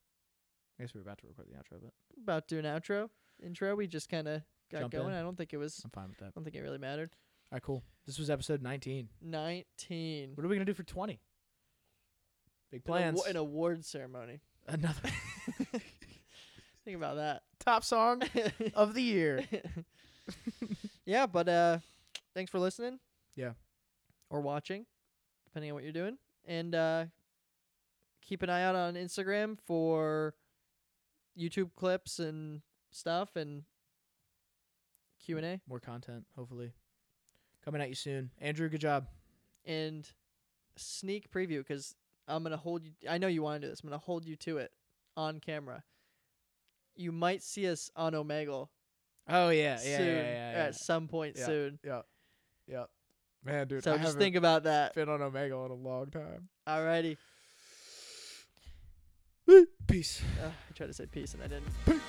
i guess we are about to record the outro but About to do an outro. Intro, we just kind of got Jump going. in. I don't think it was i'm fine with that I don't think it really mattered. all right cool this was episode 19 19. what are we gonna do for 20 big An awa- plans An award ceremony. another Think about that. top song of the year yeah, but uh thanks for listening. Yeah. Or watching, depending on what you're doing. And uh keep an eye out on Instagram for YouTube clips and stuff and Q&A more content hopefully coming at you soon andrew good job and sneak preview cuz I'm going to hold you I know you want to do this. I'm going to hold you to it on camera. you might see us on Omegle Oh yeah, yeah, soon yeah, yeah, yeah. at some point soon. yeah, yeah. Man, dude, So I just think about that. been on Omegle in a long time. Alrighty. Peace. Uh, I tried to say peace and I didn't.